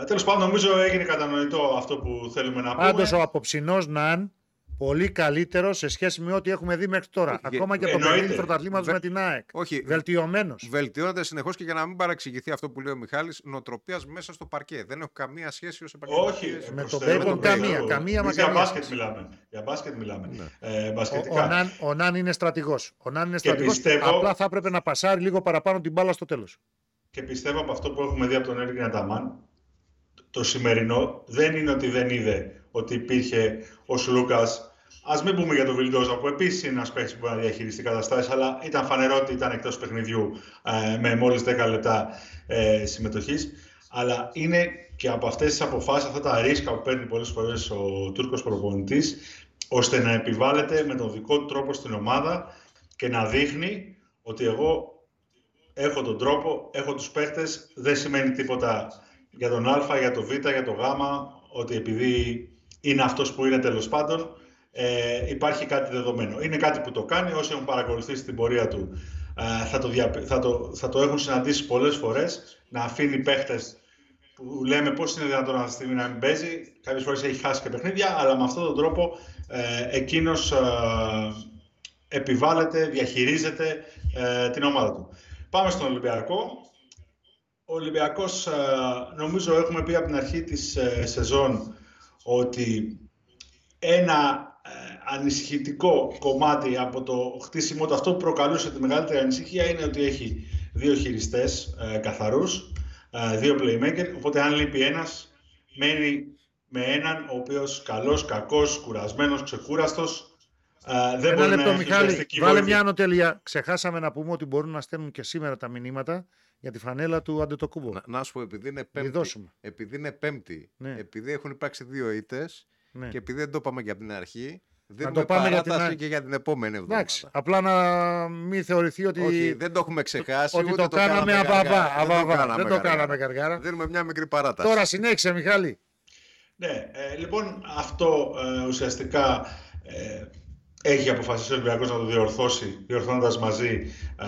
Ε, τέλος πάντων, νομίζω έγινε κατανοητό αυτό που θέλουμε να πούμε. Πάντως ο αποψινός Ναν πολύ καλύτερο σε σχέση με ό,τι έχουμε δει μέχρι τώρα. Όχι, Ακόμα και το παιχνίδι πρωταθλήματος με την ΑΕΚ. Όχι. Βελτιωμένος. Βελτιώνεται συνεχώς και για να μην παραξηγηθεί αυτό που λέει ο Μιχάλης, νοοτροπία μέσα στο παρκέ. Δεν έχω καμία σχέση ως επαγγελματίας. Όχι. Με τον Μπέικον καμία. καμία μα για μπάσκετ μιλάμε. Για μπάσκετ μιλάμε. Ναι. Ε, ο, ο, Ναν, ο Ναν είναι στρατηγός. Ο Ναν είναι στρατηγός. Πιστεύω... Απλά θα έπρεπε να πασάρει λίγο παραπάνω την μπάλα στο τέλος. Και πιστεύω από αυτό που έχουμε δει από τον Έργη Ναταμάν, το σημερινό δεν είναι ότι δεν είδε ότι υπήρχε ο Σλούκας. Α μην πούμε για τον Βιλντόζα, που επίσης είναι ένας παίκτης που μπορεί να διαχειριστεί καταστάσεις, αλλά ήταν φανερό ότι ήταν εκτός παιχνιδιού ε, με μόλις 10 λεπτά ε, συμμετοχής. Αλλά είναι και από αυτές τις αποφάσεις, αυτά τα ρίσκα που παίρνει πολλές φορές ο Τούρκος προπονητής, ώστε να επιβάλλεται με τον δικό του τρόπο στην ομάδα και να δείχνει ότι εγώ έχω τον τρόπο, έχω τους παίχτες, δεν σημαίνει τίποτα για τον Α, για τον Β, για τον Γ, ότι επειδή είναι αυτός που είναι τέλος πάντων, ε, υπάρχει κάτι δεδομένο. Είναι κάτι που το κάνει, όσοι έχουν παρακολουθήσει την πορεία του ε, θα, το θα, το, θα το έχουν συναντήσει πολλές φορές, να αφήνει παίχτες που λέμε πώς είναι δυνατόν αυτή τη στιγμή να μην παίζει, κάποιες φορές έχει χάσει και παιχνίδια, αλλά με αυτόν τον τρόπο ε, εκείνος ε, επιβάλλεται, διαχειρίζεται ε, την ομάδα του. Πάμε στον Ολυμπιακό. Ο Ολυμπιακός, ε, νομίζω έχουμε πει από την αρχή της ε, σεζόν ότι ένα ε, ανησυχητικό κομμάτι από το χτίσιμο του, αυτό που προκαλούσε τη μεγαλύτερη ανησυχία είναι ότι έχει δύο χειριστές καθαρούς, δύο playmaker, οπότε αν λείπει ένας, μένει με έναν ο οποίος καλός, κακός, κουρασμένος, ξεκούραστος, ε, δεν Ένα μπορεί να λεπτό, έχει Μιχάλη. ουσιαστική Βάλε βοήθεια. μια ανωτελεία. Ξεχάσαμε να πούμε ότι μπορούν να στέλνουν και σήμερα τα μηνύματα για τη φανέλα του Αντετοκούμπο. Να, να σου πω, επειδή είναι Τη πέμπτη, δώσουμε. επειδή, είναι πέμπτη Ναι. επειδή έχουν υπάρξει δύο ήττες Ναι. και επειδή δεν το είπαμε για την αρχή, δίνουμε το πάμε για την παράταση άλλη. και για την επόμενη εβδομάδα. Εντάξει. Απλά να μην θεωρηθεί ότι, Όχι, δεν το έχουμε ξεχάσει. ότι ούτε το κάναμε γαργάρα. απαπά. Δεν το απαπά. κάναμε Δεν το γαργάρα. κάναμε καργάρα. Δίνουμε μια μικρή παράταση. Τώρα συνέχισε, Μιχάλη. Ναι, ε, λοιπόν, αυτό ε, ουσιαστικά ε, έχει αποφασίσει ο Ολυμπιακός να το διορθώσει, διορθώνοντας μαζί, ε,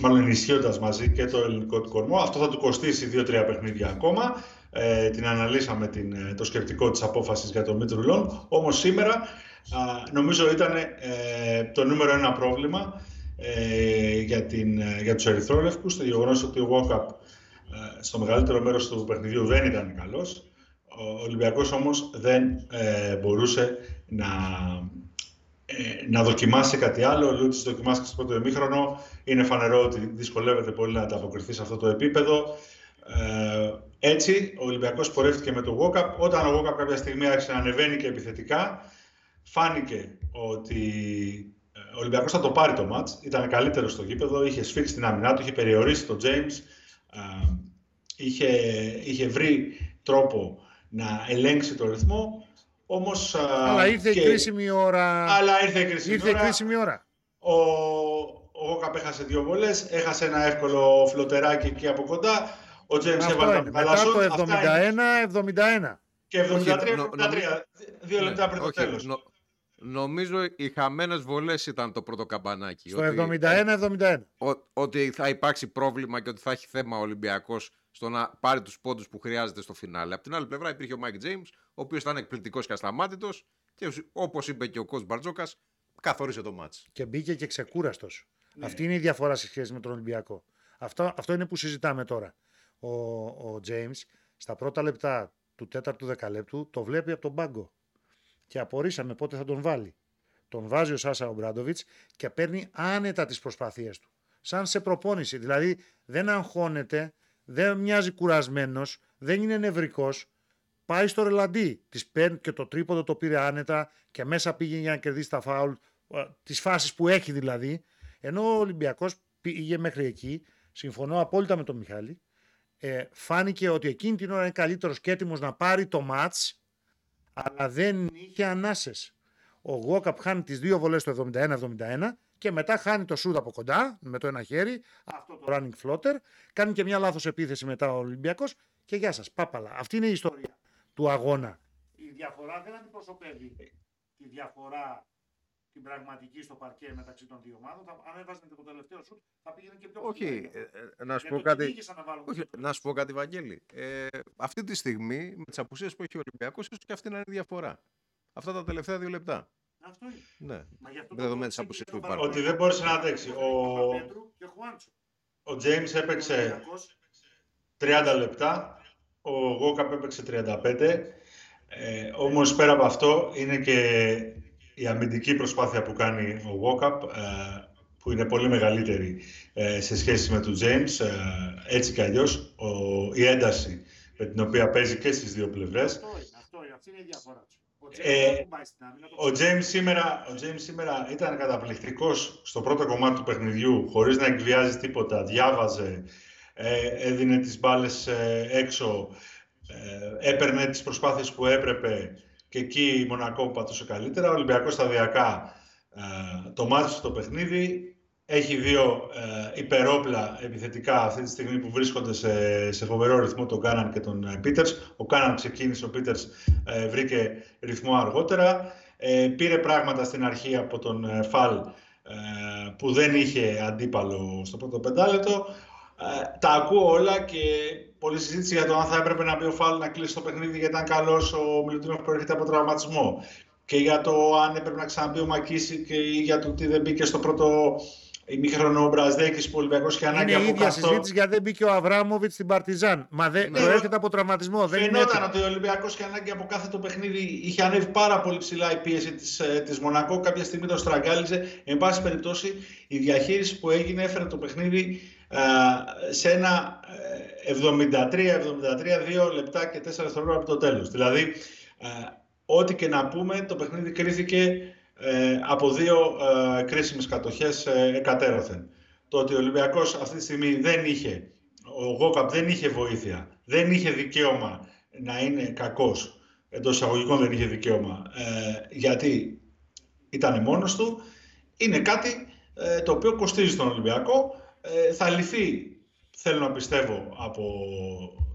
μάλλον ενισχύοντας μαζί και το ελληνικό του κορμό. Αυτό θα του κοστίσει 2-3 παιχνίδια ακόμα. Ε, την αναλύσαμε την, ε, το σκεπτικό της απόφασης για το Μήτρουλον. Όμως σήμερα α, νομίζω ήταν ε, το νούμερο ένα πρόβλημα ε, για, την, ε, για τους ερυθρόλευκους, το γεγονός ότι ο Walkup ε, στο μεγαλύτερο μέρος του παιχνιδιού δεν ήταν καλός. Ο Ολυμπιακός όμως δεν ε, μπορούσε να, ε, να δοκιμάσει κάτι άλλο. Ο Λούτης δοκιμάστηκε στο πρώτο ημίχρονο. Είναι φανερό ότι δυσκολεύεται πολύ να ανταποκριθεί σε αυτό το επίπεδο. Ε, έτσι, ο Ολυμπιακός πορεύτηκε με το Walkup. Όταν ο Walkup κάποια στιγμή άρχισε να ανεβαίνει και επιθετικά, φάνηκε ότι ε, ο Ολυμπιακός θα το πάρει το μάτς. Ήταν καλύτερο στο γήπεδο, είχε σφίξει την άμυνά του, είχε περιορίσει τον James, ε, είχε, είχε βρει τρόπο να ελέγξει το ρυθμό. Όμως, ε, Αλλά ήρθε και- η κρίσιμη ώρα. Αλλά ήρθε η κρίσιμη Ήρθε η ώρα. κρίσιμη ώρα. Ο, ο Γόκαπ έχασε δύο βολές, έχασε ένα εύκολο φλωτεράκι εκεί από κοντά. Ο Τζέιμς Αυτό έβαλε τα είναι. μεγάλα Μετά σουτ. το Αυτά είναι. 71-71. Και 73-73, Όχι, νο- νομι- δύο λεπτά Ναι, πριν το όχι, τέλος. νο- νομίζω οι χαμένες βολές ήταν το πρώτο καμπανάκι. Στο ότι- 71-71. ο- ότι θα υπάρξει πρόβλημα και ότι θα έχει θέμα ο Ολυμπιακός στο να πάρει τους πόντους που χρειάζεται στο φινάλε. Από την άλλη πλευρά υπήρχε ο Μάικ Τζέιμς, ο οποίος ήταν εκπληκτικός και ασταμάτητος και ουσ- όπως είπε και ο κος Μπαρτζόκας, καθόρισε το ματς. Και μπήκε και ξεκούραστος. Ναι. Αυτή είναι η διαφορά σε σχέση με τον Ολυμπιακό. Αυτό, αυτό είναι που συζητάμε τώρα. Ο, ο James στα πρώτα λεπτά του τέταρτου δεκαλέπτου το βλέπει από τον πάγκο. Και απορρίσαμε πότε θα τον βάλει. Τον βάζει ο Σάσα Ομπράντοβιτς και παίρνει άνετα τις προσπάθειές του. Σαν σε προπόνηση. Δηλαδή δεν αγχώνεται, δεν μοιάζει κουρασμένος, δεν είναι νευρικός. Πάει στο ρελαντί. Τη παίρνει και το τρίποδο το πήρε άνετα και μέσα πήγε για να κερδίσει τα φάουλ. Τις φάσεις που έχει δηλαδή. Ενώ ο Ολυμπιακός πήγε μέχρι εκεί. Συμφωνώ απόλυτα με τον Μιχάλη. Ε, φάνηκε ότι εκείνη την ώρα είναι καλύτερος και έτοιμος να πάρει το ματ, αλλά δεν είχε ανάσες. Ο Γόκαπ χάνει τις δύο βολές το 71-71 και μετά χάνει το σούτ από κοντά με το ένα χέρι, αυτό το running floater, κάνει και μια λάθος επίθεση μετά ο Ολυμπιακός και γεια σας, πάπαλα. Αυτή είναι η ιστορία του αγώνα. Η διαφορά δεν αντιπροσωπεύει τη διαφορά την πραγματική στο παρκέ μεταξύ των δύο ομάδων. Θα, αν έβαζαν και το τελευταίο σουτ θα πήγαινε και πιο Όχι, κοντά. ε, ε, να σου Γιατί πω κάτι. κυνήγησαν να βάλουν Όχι, και το να σου πω κάτι, Βαγγέλη. Ε, αυτή τη στιγμή, με τις απουσίες που έχει ο Ολυμπιακός, ίσως και αυτή να είναι η διαφορά. Αυτά τα τελευταία δύο λεπτά. Αυτό είναι. Ναι. Μα γι' αυτό Με δεδομένες το απουσίες ξεκίνησε που να υπάρχουν. Ότι δεν μπόρεσε να αντέξει. Ο- Παπαπέτρου και Χουάντσο. Ο James έπαιξε Ολυμπιακός. 30 λεπτά, ο Γόκαπ έπαιξε 35. Ε, όμως πέρα από αυτό είναι και η αμυντική προσπάθεια που κάνει ο Γόκαπ ε, που είναι πολύ μεγαλύτερη ε, σε σχέση με τον James. Ε, έτσι κι αλλιώς ο- η ένταση με την οποία παίζει και στις δύο πλευρές. Αυτό είναι, αυτό είναι, αυτή είναι η διαφορά τους. Ο Ε, James δεν πάει στην άμυνα, το Ο ξέρει. James, σήμερα, ο James σήμερα ήταν καταπληκτικός στο πρώτο κομμάτι του παιχνιδιού, χωρίς να εκβιάζει τίποτα, διάβαζε, ε, έδινε τις μπάλες ε, έξω, ε, έπαιρνε τις προσπάθειες που έπρεπε και εκεί η Μονακό πατούσε καλύτερα. Ο Ολυμπιακός σταδιακά ε, το μάτισε το παιχνίδι. Έχει δύο ε, υπερόπλα επιθετικά αυτή τη στιγμή που βρίσκονται σε, σε φοβερό ρυθμό τον Κάναν και τον ε, Πίτερς. Ο Κάναν ξεκίνησε, ο Πίτερς ε, βρήκε ρυθμό αργότερα. Ε, πήρε πράγματα στην αρχή από τον ε, Φαλ ε, που δεν είχε αντίπαλο στο πρώτο πεντάλεπτο. Ε, τα ακούω όλα και πολλή συζήτηση για το αν θα έπρεπε να μπει ο Φαλ να κλείσει το παιχνίδι γιατί ήταν καλός ο Μιλουτίνοφ που έρχεται από τραυματισμό και για το αν έπρεπε να ξαναμπεί ο Μακίση και για το τι δεν μπήκε στο πρώτο ημίχρονο ο Μπραζδέκης που ο Ολυμπιακός είχε ανάγκη Είναι η από ίδια καυτό. συζήτηση γιατί δεν μπήκε ο Αβράμοβιτς στην Παρτιζάν. Μα δεν Ναι, προέρχεται από τραυματισμό. Δεν είναι Φαινόταν έτοιμο. ότι ο Ολυμπιακός είχε ανάγκη από κάθε το παιχνίδι. Είχε ανέβει πάρα πολύ ψηλά η πίεση της, ε, της Μονακό. Κάποια στιγμή τον στραγγάλιζε. Εν πάση περιπτώσει, η διαχείριση που έγινε έφερε το παιχνίδι ε, σε ένα ε, 73-73, 2 λεπτά και 4 δευτερόλεπτα από το τέλος. Δηλαδή, ε, ό,τι και να πούμε, το παιχνίδι κρίθηκε ε, από δύο ε, κρίσιμες κατοχές ε, εκατέρωθεν. Το ότι ο Ολυμπιακός αυτή τη στιγμή δεν είχε, ο Γόκαπ δεν είχε βοήθεια, δεν είχε δικαίωμα να είναι κακός, εντός εισαγωγικών δεν είχε δικαίωμα, ε, γιατί ήταν μόνος του, είναι κάτι ε, το οποίο κοστίζει στον Ολυμπιακό. Ε, θα λυθεί, θέλω να πιστεύω, από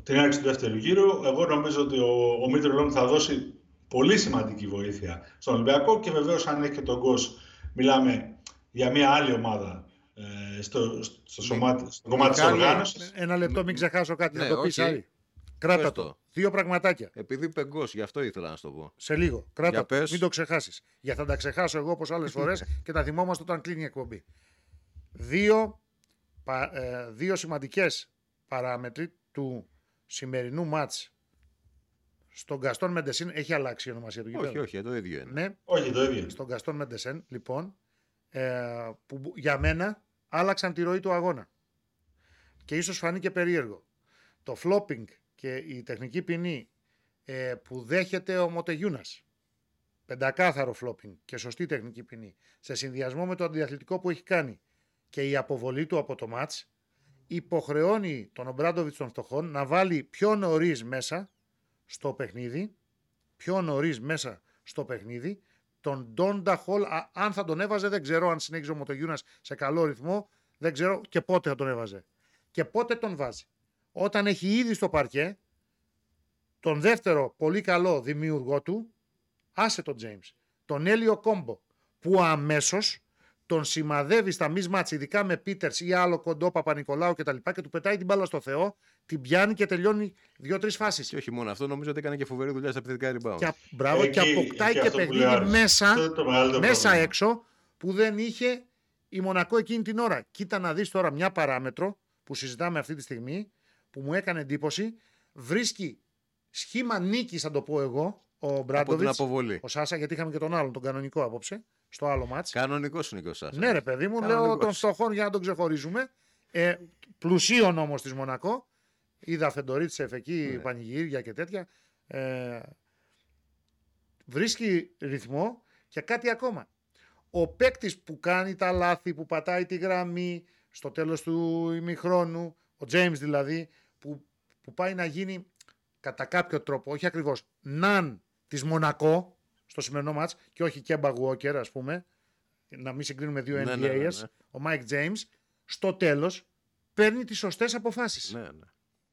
την έναρξη του δεύτερου γύρου. Εγώ νομίζω ότι ο, ο Μήτρο θα δώσει πολύ σημαντική βοήθεια στον Ολυμπιακό και βεβαίως αν έχει και τον Γκος, μιλάμε για μια άλλη ομάδα ε, στο, στο, σωμάτι, στο κομμάτι της οργάνωσης. Ένα λεπτό, μην ξεχάσω κάτι Ναι, να το πεις, όχι. Άρη. Κράτα Πες το. το. Δύο πραγματάκια. Επειδή είπε γκος, γι' αυτό ήθελα να σου το πω. Σε λίγο. Κράτα Για το. πες. Μην το ξεχάσεις. Για θα τα ξεχάσω εγώ όπως άλλες φορές και τα θυμόμαστε όταν κλείνει η εκπομπή. Δύο, πα, ε, δύο σημαντικές παράμετροι του σημερινού μάτς στον Καστόν Μεντεσίν έχει αλλάξει η ονομασία του όχι, γηπέδου. όχι, το ίδιο είναι. Ναι, Όχι, το ίδιο. στον Καστόν Μεντεσέν, λοιπόν, ε, που μπο- για μένα άλλαξαν τη ροή του αγώνα. Και ίσως φανεί και περίεργο. Το flopping και η τεχνική ποινή ε, που δέχεται ο Μοτεγιούνας, πεντακάθαρο flopping και σωστή τεχνική ποινή, σε συνδυασμό με το αντιαθλητικό που έχει κάνει και η αποβολή του από το μάτς, υποχρεώνει τον Ομπράντοβιτς των φτωχών να βάλει πιο νωρίς μέσα στο παιχνίδι, πιο νωρίς μέσα στο παιχνίδι, τον Ντόντα Χολ, α- αν θα τον έβαζε δεν ξέρω αν συνέχιζε ο Μοτογιούνας σε καλό ρυθμό, δεν ξέρω και πότε θα τον έβαζε. Και πότε τον βάζει. Όταν έχει ήδη στο παρκέ τον δεύτερο πολύ καλό δημιουργό του, άσε τον James, τον Έλιο Κόμπο, που αμέσως τον σημαδεύει στα μη μάτς, ειδικά με Πίτερς ή άλλο κοντό Παπα-Νικολάου κτλ. Και, και του πετάει την μπάλα στο Θεό, την πιάνει και τελειώνει δύο-τρεις φάσεις. Και όχι μόνο αυτό, νομίζω ότι έκανε και φοβερή δουλειά στα επιθετικά rebound. Και, α- μπράβο, και Εκεί- αποκτάει εκεί και αυτό που παιχνίδι λέει ο Άρης. μέσα, Αυτό είναι το μεγαλύτερο μέσα πρόβλημα. έξω που δεν είχε η Μονακό εκείνη την ώρα. Κοίτα να δεις τώρα μια παράμετρο που συζητάμε αυτή τη στιγμή που μου έκανε εντύπωση. Βρίσκει σχήμα νίκης, θα το πω εγώ, ο από την Μπράντοβιτς, αποβολή. ο Σάσα, γιατί είχαμε και τον άλλον, τον κανονικό απόψε, στο άλλο μάτς. Κανονικός είναι και ο Σάσα. Ναι, ρε παιδί μου, Κανονικός. λέω των φτωχών για να τον ξεχωρίζουμε. Ε, πλουσίων όμως της Μονακό. Είδα Φεντορίτσεφ εκεί, Ναι. πανηγύρια και τέτοια. Ε, βρίσκει ρυθμό και κάτι ακόμα. Ο παίκτης που κάνει τα λάθη, που πατάει τη γραμμή στο τέλος του ημιχρόνου, ο James δηλαδή, που, που πάει να γίνει κατά κάποιο τρόπο, όχι ακριβώς, ναν της Μονακό στο σημερινό μάτς και όχι και Walker ας πούμε, να μην συγκρίνουμε δύο Ναι, NBAs, ναι, ναι, ναι. ο Mike James, στο τέλος παίρνει τις σωστές αποφάσεις. Ναι, ναι.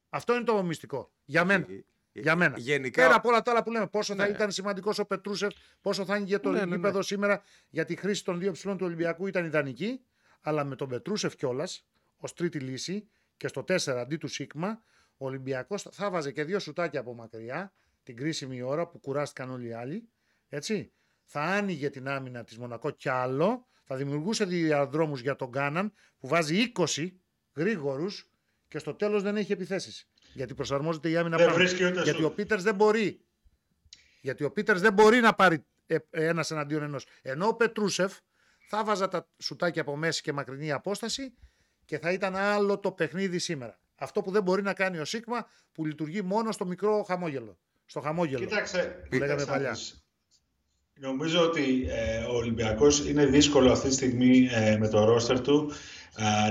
Αυτό είναι το μυστικό. Για μένα. Ε, Για μένα. Γενικά, Πέρα από όλα τα άλλα που λέμε, πόσο θα Ναι. ήταν σημαντικός ο Πετρούσεφ, πόσο θα είναι το Ναι, ναι, γήπεδο ναι. σήμερα, γιατί η χρήση των δύο ψηλών του Ολυμπιακού ήταν ιδανική, αλλά με τον Πετρούσεφ κιόλας, ως τρίτη λύση και στο 4 αντί του Σίγμα, ο Ολυμπιακός θα βάζε και δύο σουτάκια από μακριά, την κρίσιμη ώρα που κουράστηκαν όλοι οι άλλοι. Έτσι. Θα άνοιγε την άμυνα της Μονακό κι άλλο, θα δημιουργούσε διαδρόμους για τον Κάναν που βάζει 20 γρήγορους και στο τέλος δεν έχει επιθέσεις. Γιατί προσαρμόζεται η άμυνα Δεν πάνω. βρίσκει ούτε Γιατί σου. ο Πίτερς δεν μπορεί. Γιατί ο Πίτερς δεν μπορεί να πάρει ένας εναντίον ενός. Ενώ ο Πετρούσεφ θα βάζα τα σουτάκια από μέση και μακρινή απόσταση και θα ήταν άλλο το παιχνίδι σήμερα. Αυτό που δεν μπορεί να κάνει ο Σίγμα που λειτουργεί μόνο στο μικρό χαμόγελο. Στο χαμόγελο. Κοίταξε, λέγαμε κοίταξε να παλιά. δεις. Νομίζω ότι ε, ο Ολυμπιακός είναι δύσκολο αυτή τη στιγμή ε, με το ρόστερ του ε,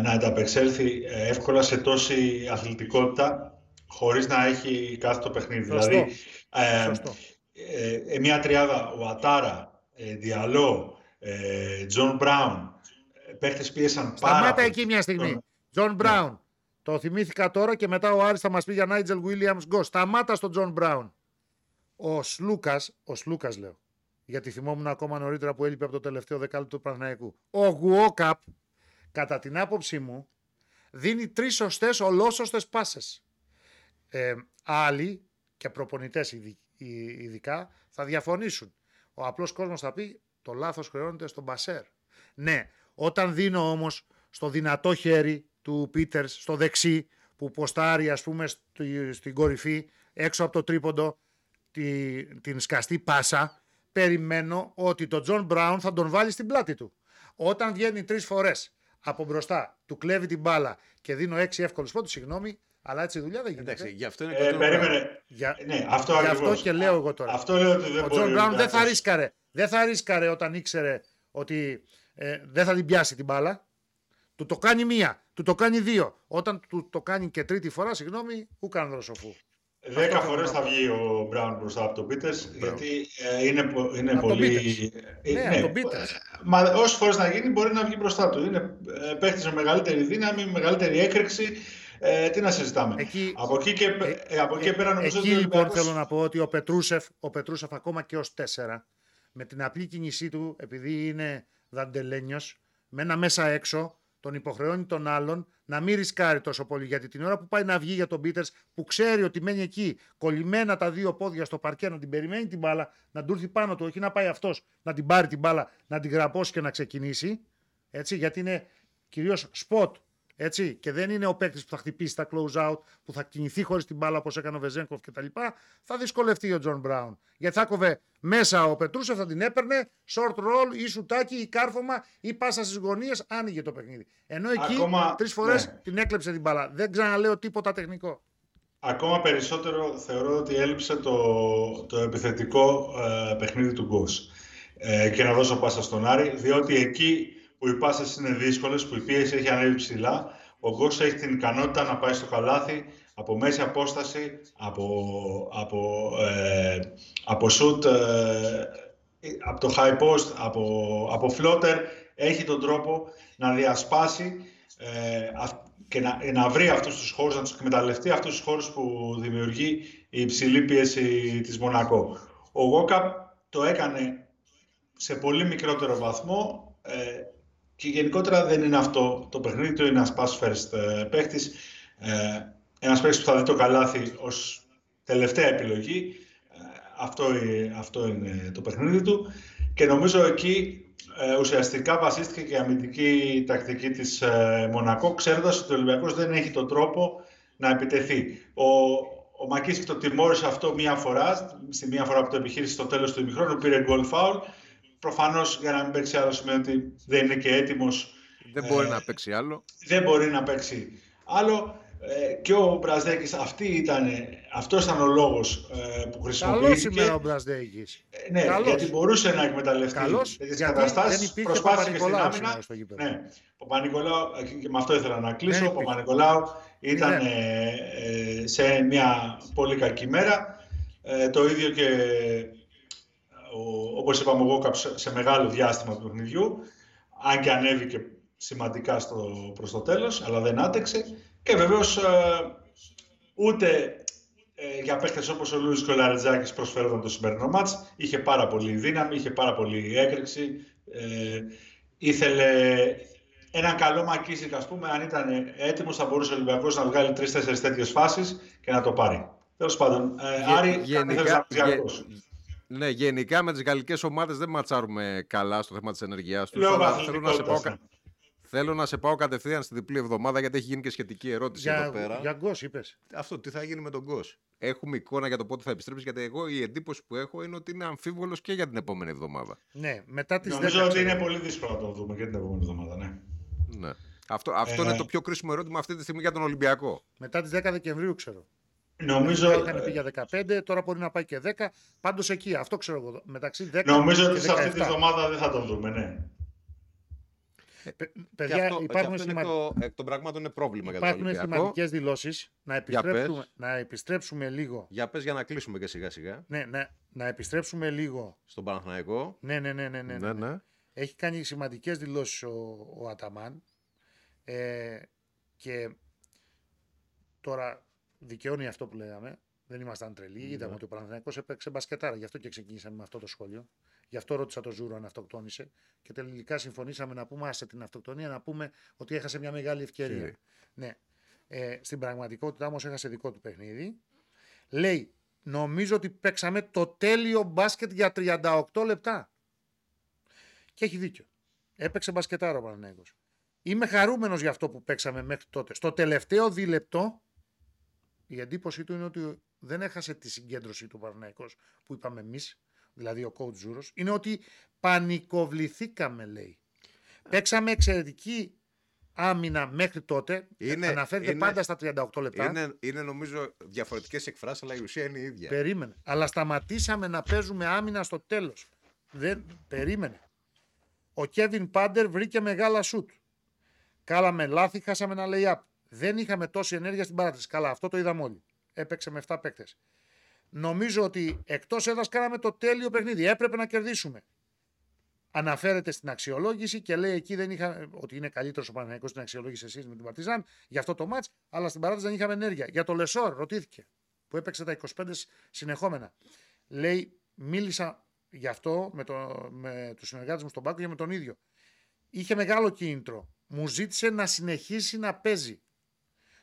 να ανταπεξέλθει ε, εύκολα σε τόση αθλητικότητα χωρίς να έχει κάθε το παιχνίδι. Σωστό. Δηλαδή, ε, Σωστό. ε, ε, μια τριάδα, Ουατάρα, ε, Διαλό, ε, Τζον Μπράουν, ε, παίχτες πίεσαν πάρα Σταμάτα πολύ. εκεί μια στιγμή. Τον- Τζον Μπράουν. Το θυμήθηκα τώρα και μετά ο Άρης θα μας πει για Νάιτζελ Γουίλιαμς Γκος. Σταμάτα στον Τζον Μπράουν. Ο Σλούκας, ο Σλούκας λέω, γιατί θυμόμουν ακόμα νωρίτερα που έλειπε από το τελευταίο δεκάλεπτο του Παναθηναϊκού. Ο Γουόκαπ, κατά την άποψή μου, δίνει τρεις σωστές ολόσωστες πάσες. Ε, άλλοι και προπονητές ειδι- ει- ειδικά θα διαφωνήσουν. Ο απλός κόσμος θα πει το λάθος χρεώνεται στον πασέρ. Ναι, όταν δίνω όμως στο δυνατό χέρι του Πίτερς, στο δεξί, που ποστάρει ας πούμε στη- στην κορυφή, έξω από το τρίποντο, τη, την σκαστή πάσα, περιμένω ότι τον Τζον Μπράουν θα τον βάλει στην πλάτη του. Όταν βγαίνει τρεις φορές από μπροστά, του κλέβει την μπάλα και δίνω έξι εύκολους πόντους, συγγνώμη, αλλά έτσι η δουλειά δεν γίνεται. Εντάξει, γι' αυτό είναι Ε, το περίμενε. Για, Ναι, αυτό γι' αυτό ακριβώς. και λέω εγώ τώρα. Αυτό λέω ότι δεν Ο μπορεί Τζον Μπράουν δεν θα Ολυμπιακός. ρίσκαρε δεν θα ρίσκαρε όταν ήξερε ότι ε, δεν θα την πιάσει την μπάλα. Του το κάνει μία, του το κάνει δύο. Όταν του το κάνει και τρίτη φορά, συγγνώμη, ού κάνει δροσοφού. Δέκα φορές θα βγει ο Μπράουν μπροστά από τον Πίτερς, γιατί ε, είναι, πο- είναι Από τον πολύ. Peters. ε, Ναι, από τον Peters. ε, Μα όσε φορές να γίνει, μπορεί να βγει μπροστά του. Είναι ε, παίχτης με μεγαλύτερη δύναμη, με μεγαλύτερη έκρηξη. Ε, τι να συζητάμε. Εκεί- από εκεί και, ε, από εκεί και πέρα νομίζω Εκεί ότι ο λοιπόν Ολυμπιακός- θέλω να πω ότι ο Πετρούσεφ, ο Πετρούσεφ ακόμα και ως 4, με την απλή κίνησή του, επειδή είναι δαντελένιος, με ένα μέσα έξω, τον υποχρεώνει τον άλλον να μην ρισκάρει τόσο πολύ. Γιατί την ώρα που πάει να βγει για τον Πίτερς, που ξέρει ότι μένει εκεί, κολλημένα τα δύο πόδια στο παρκέ, να την περιμένει την μπάλα, να του έρθει πάνω του, όχι να πάει αυτός να την πάρει την μπάλα, να την γραπώσει και να ξεκινήσει. Έτσι, γιατί είναι κυρίως spot. Έτσι, και δεν είναι ο παίκτης που θα χτυπήσει τα close out, που θα κινηθεί χωρίς την μπάλα όπως έκανε ο Βεζέγκοφ κτλ. Θα δυσκολευτεί ο Τζον Μπράουν. Γιατί θα κόβε μέσα ο Πετρούσεφ, θα την έπαιρνε, short roll ή σουτάκι ή κάρφωμα ή πάσα στις γωνίες, άνοιγε το παιχνίδι. Ενώ εκεί Ακόμα- τρεις φορές ναι. την έκλεψε την μπάλα. Δεν ξαναλέω τίποτα τεχνικό. Ακόμα περισσότερο θεωρώ ότι έλειψε το, το επιθετικό ε, παιχνίδι του Γκος. Ε, και να δώσω πάσα στον Άρη, διότι εκεί που οι πάσες είναι δύσκολες, που η πίεση έχει ανέβει ψηλά, ο Γκος έχει την ικανότητα να πάει στο καλάθι από μέση απόσταση, από, από, ε, από shoot, ε, από το high post, από, από floater, έχει τον τρόπο να διασπάσει ε, αυ- και να, να βρει αυτούς τους χώρους, να τους εκμεταλλευτεί αυτούς τους χώρους που δημιουργεί η υψηλή πίεση της Μονακό. Ο Γόκαπ το έκανε σε πολύ μικρότερο βαθμό ε, και γενικότερα δεν είναι αυτό. Το παιχνίδι του είναι ένας pass first ε, παίχτης, ε, ένας παίχτης που θα δει το καλάθι ως τελευταία επιλογή. Ε, αυτό, ε, αυτό είναι το παιχνίδι του και νομίζω εκεί ε, ουσιαστικά βασίστηκε και η αμυντική τακτική της ε, Μονακό, ξέροντας ότι ο Ολυμπιακός δεν έχει τον τρόπο να επιτεθεί. Ο, ο Μακίσικ το τιμώρησε αυτό μία φορά, στη μία φορά που το επιχείρησε στο τέλος του ημιχρόνου, πήρε goal foul. Προφανώς για να μην παίξει άλλο σημαίνει ότι δεν είναι και έτοιμος, Δεν μπορεί Ε, να παίξει άλλο. δεν μπορεί να παίξει άλλο. Ε, και ο Μπραζδέκης, αυτή ήταν, αυτός ήταν ο λόγος ε, που Καλός χρησιμοποιήθηκε. σήμερα ο Μπραζδέγη. Ε, Ναι, Καλός. γιατί μπορούσε να εκμεταλλευτεί Καλός, τέτοιες γιατί καταστάσεις. δεν υπήρχε Προσπάθησε και στην Παπα-Νικολάου άμυνα. σήμερα στο γήπεδο. Ναι, ο Παπα-Νικολάου, ε, και με αυτό ήθελα να κλείσω. Δεν Ο υπήρχε. Παπα-Νικολάου ήταν Μηδέν. ε, ε, σε μια πολύ κακή μέρα. Ε, το ίδιο και, ο, όπως είπαμε, ο Γόκαπ σε, σε μεγάλο διάστημα του παιχνιδιού, αν και ανέβηκε σημαντικά στο, προς το τέλος, αλλά δεν άτεξε. Και βεβαίως ε, ούτε ε, για παίχτες όπως ο Λούις και ο Λαρετζάκης προσφέρονταν το σημερινό μάτς. Είχε πάρα πολύ δύναμη, είχε πάρα πολύ έκρηξη. Ε, ήθελε έναν καλό Μακίσικ, ας πούμε, αν ήταν έτοιμος θα μπορούσε ο Ολυμπιακός να βγάλει τρεις-τέσσερις τέτοιες φάσεις και να το πάρει. Τέλος πάντων, ε, Γε- Άρη, γενικά, γενικά, γε- ναι, γενικά με τις γαλλικές ομάδες δεν ματσάρουμε καλά στο θέμα της ενεργειάς τους. Λόγω αλλά θέλω, να σε αθλητικότητας, πάω, ναι. κα- θέλω να σε πάω κατευθείαν στη διπλή εβδομάδα γιατί έχει γίνει και σχετική ερώτηση εδώ Για, πέρα. για γκος είπες. Αυτό τι θα γίνει με τον Γκος; Έχουμε εικόνα για το πότε θα επιστρέψεις γιατί εγώ η εντύπωση που έχω είναι ότι είναι αμφίβολος και για την επόμενη εβδομάδα. Ναι, μετά τις 10 Νομίζω ότι ξέρω. είναι πολύ δύσκολο να το δούμε και την επόμενη εβδομάδα. Ναι. Ναι. Αυτό, αυτό Ε, είναι το πιο κρίσιμο ερώτημα αυτή τη στιγμή για τον Ολυμπιακό. Μετά τις 10 Δεκεμβρίου ξέρω. Νομίζω, Είχαν πει για 15, τώρα μπορεί να πάει και 10. Πάντως εκεί, αυτό ξέρω εγώ. Μεταξύ 10 νομίζω και ότι σε αυτή τη 17. εβδομάδα δεν θα τον δούμε, ναι. Παι- Και Παιδιά, αυτό, και υπάρχουν, αυτό είναι σημα... το, εκ των πραγμάτων είναι πρόβλημα για τον υπάρχουν Ολυμπιακό. σημαντικές δηλώσεις. Να, Για πες. επιστρέψουμε... να επιστρέψουμε λίγο. Για πες για να κλείσουμε και σιγά σιγά Ναι, ναι, να επιστρέψουμε λίγο. στον Παναθηναϊκό. Ναι, ναι, ναι, ναι. ναι, ναι, ναι. Έχει κάνει σημαντικές δηλώσεις ο, ο Αταμάν. Ε, και τώρα δικαιώνει αυτό που λέγαμε. Δεν ήμασταν τρελοί. Ναι. Είδαμε ότι ο Παναθηναϊκός έπαιξε μπασκετάρα. Γι' αυτό και ξεκινήσαμε με αυτό το σχόλιο. Γι' αυτό ρώτησα το Ζούρο αν αυτοκτόνησε. Και τελικά συμφωνήσαμε να πούμε, άσε την αυτοκτονία, να πούμε ότι έχασε μια μεγάλη ευκαιρία. Ευκαιρία. Ναι. Ε, στην πραγματικότητα όμως έχασε δικό του παιχνίδι. Λέει, νομίζω ότι παίξαμε το τέλειο μπάσκετ για 38 λεπτά. Και έχει δίκιο. Έπαιξε μπασκετάρο ο Παναθηναϊκός. Είμαι χαρούμενος για αυτό που παίξαμε μέχρι τότε. Στο τελευταίο δίλεπτο, η εντύπωσή του είναι ότι δεν έχασε τη συγκέντρωση του Παναθηναϊκός που είπαμε εμείς, δηλαδή ο coach Ζούρος, είναι ότι πανικοβληθήκαμε, λέει. Παίξαμε εξαιρετική άμυνα μέχρι τότε. Είναι- Αναφέρεται είναι- πάντα στα 38 λεπτά. Είναι, είναι νομίζω διαφορετικές εκφράσεις αλλά η ουσία είναι η ίδια. Περίμενε. Αλλά σταματήσαμε να παίζουμε άμυνα στο τέλος. Δεν, περίμενε. Ο Κέβιν Πάντερ βρήκε μεγάλα σουτ. Κάλαμε λάθη, χάσαμε ένα lay-up. Δεν είχαμε τόση ενέργεια στην παράτηση. Καλά, αυτό το είδαμε όλοι. Έπαιξε με 7 παίκτες. Νομίζω ότι εκτός έδρας κάναμε το τέλειο παιχνίδι. Έπρεπε να κερδίσουμε. Αναφέρεται στην αξιολόγηση και λέει εκεί δεν είχα, ότι είναι καλύτερος ο Παναγιακό στην αξιολόγηση εσείς με την Παρτιζάν για αυτό το μάτς, αλλά στην παράτηση δεν είχαμε ενέργεια. Για το Λεσόρ ρωτήθηκε που έπαιξε τα 25 συνεχόμενα. Λέει, μίλησα γι' αυτό με, το, με τους συνεργάτες μου στον Πάκο και με τον ίδιο. Είχε μεγάλο κίνητρο. Μου ζήτησε να συνεχίσει να παίζει.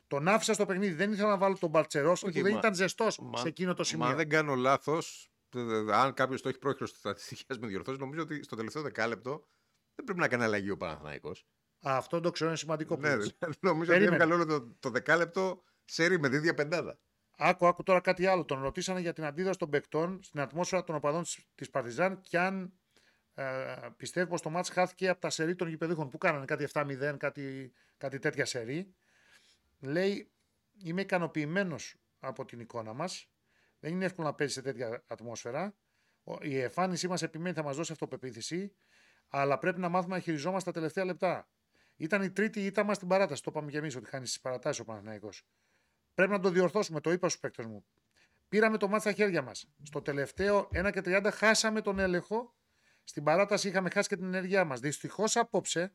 Τον άφησα στο παιχνίδι. Δεν ήθελα να βάλω τον Μπαλτσερόσκι που δεν μα- ήταν ζεστός μα- σε εκείνο το σημείο. Μα δεν κάνω λάθος, αν κάποιος το έχει πρόχειρο στη στατιστική, α με διορθώσει, νομίζω ότι στο τελευταίο δεκάλεπτο δεν πρέπει να κάνει αλλαγή ο Παναθηναϊκός. Α, Αυτό το ξέρω είναι σημαντικό. που Ναι, λες. δηλαδή, νομίζω Περίμενε. ότι έβγαλε όλο το, το δεκάλεπτο σερί με την ίδια πεντάδα. Άκου, άκου τώρα κάτι άλλο. Τον ρωτήσανε για την αντίδραση των παικτών στην ατμόσφαιρα των οπαδών τη Παρτιζάν και αν ε, πιστεύει πως το μάτς χάθηκε από τα σερί των γηπεδούχων που κάνανε κάτι 7-0, κάτι, κάτι τέτοια σερί. Λέει, είμαι ικανοποιημένος από την εικόνα μας. Δεν είναι εύκολο να παίζει σε τέτοια ατμόσφαιρα. Ο- Η εμφάνισή μας επιμένει θα μας δώσει αυτοπεποίθηση, αλλά πρέπει να μάθουμε να χειριζόμαστε τα τελευταία λεπτά. Ήταν η τρίτη ήττα μας στην παράταση. Το είπαμε και εμείς ότι χάνεις στι παρατάσεις ο Παναθηναϊκός. Πρέπει να το διορθώσουμε. Το είπα στους παίκτες μου. Πήραμε το μάτι στα χέρια μας. Στο τελευταίο 1 και 30 χάσαμε τον έλεγχο. Στην παράταση είχαμε χάσει και την ενέργειά μας. Δυστυχώς απόψε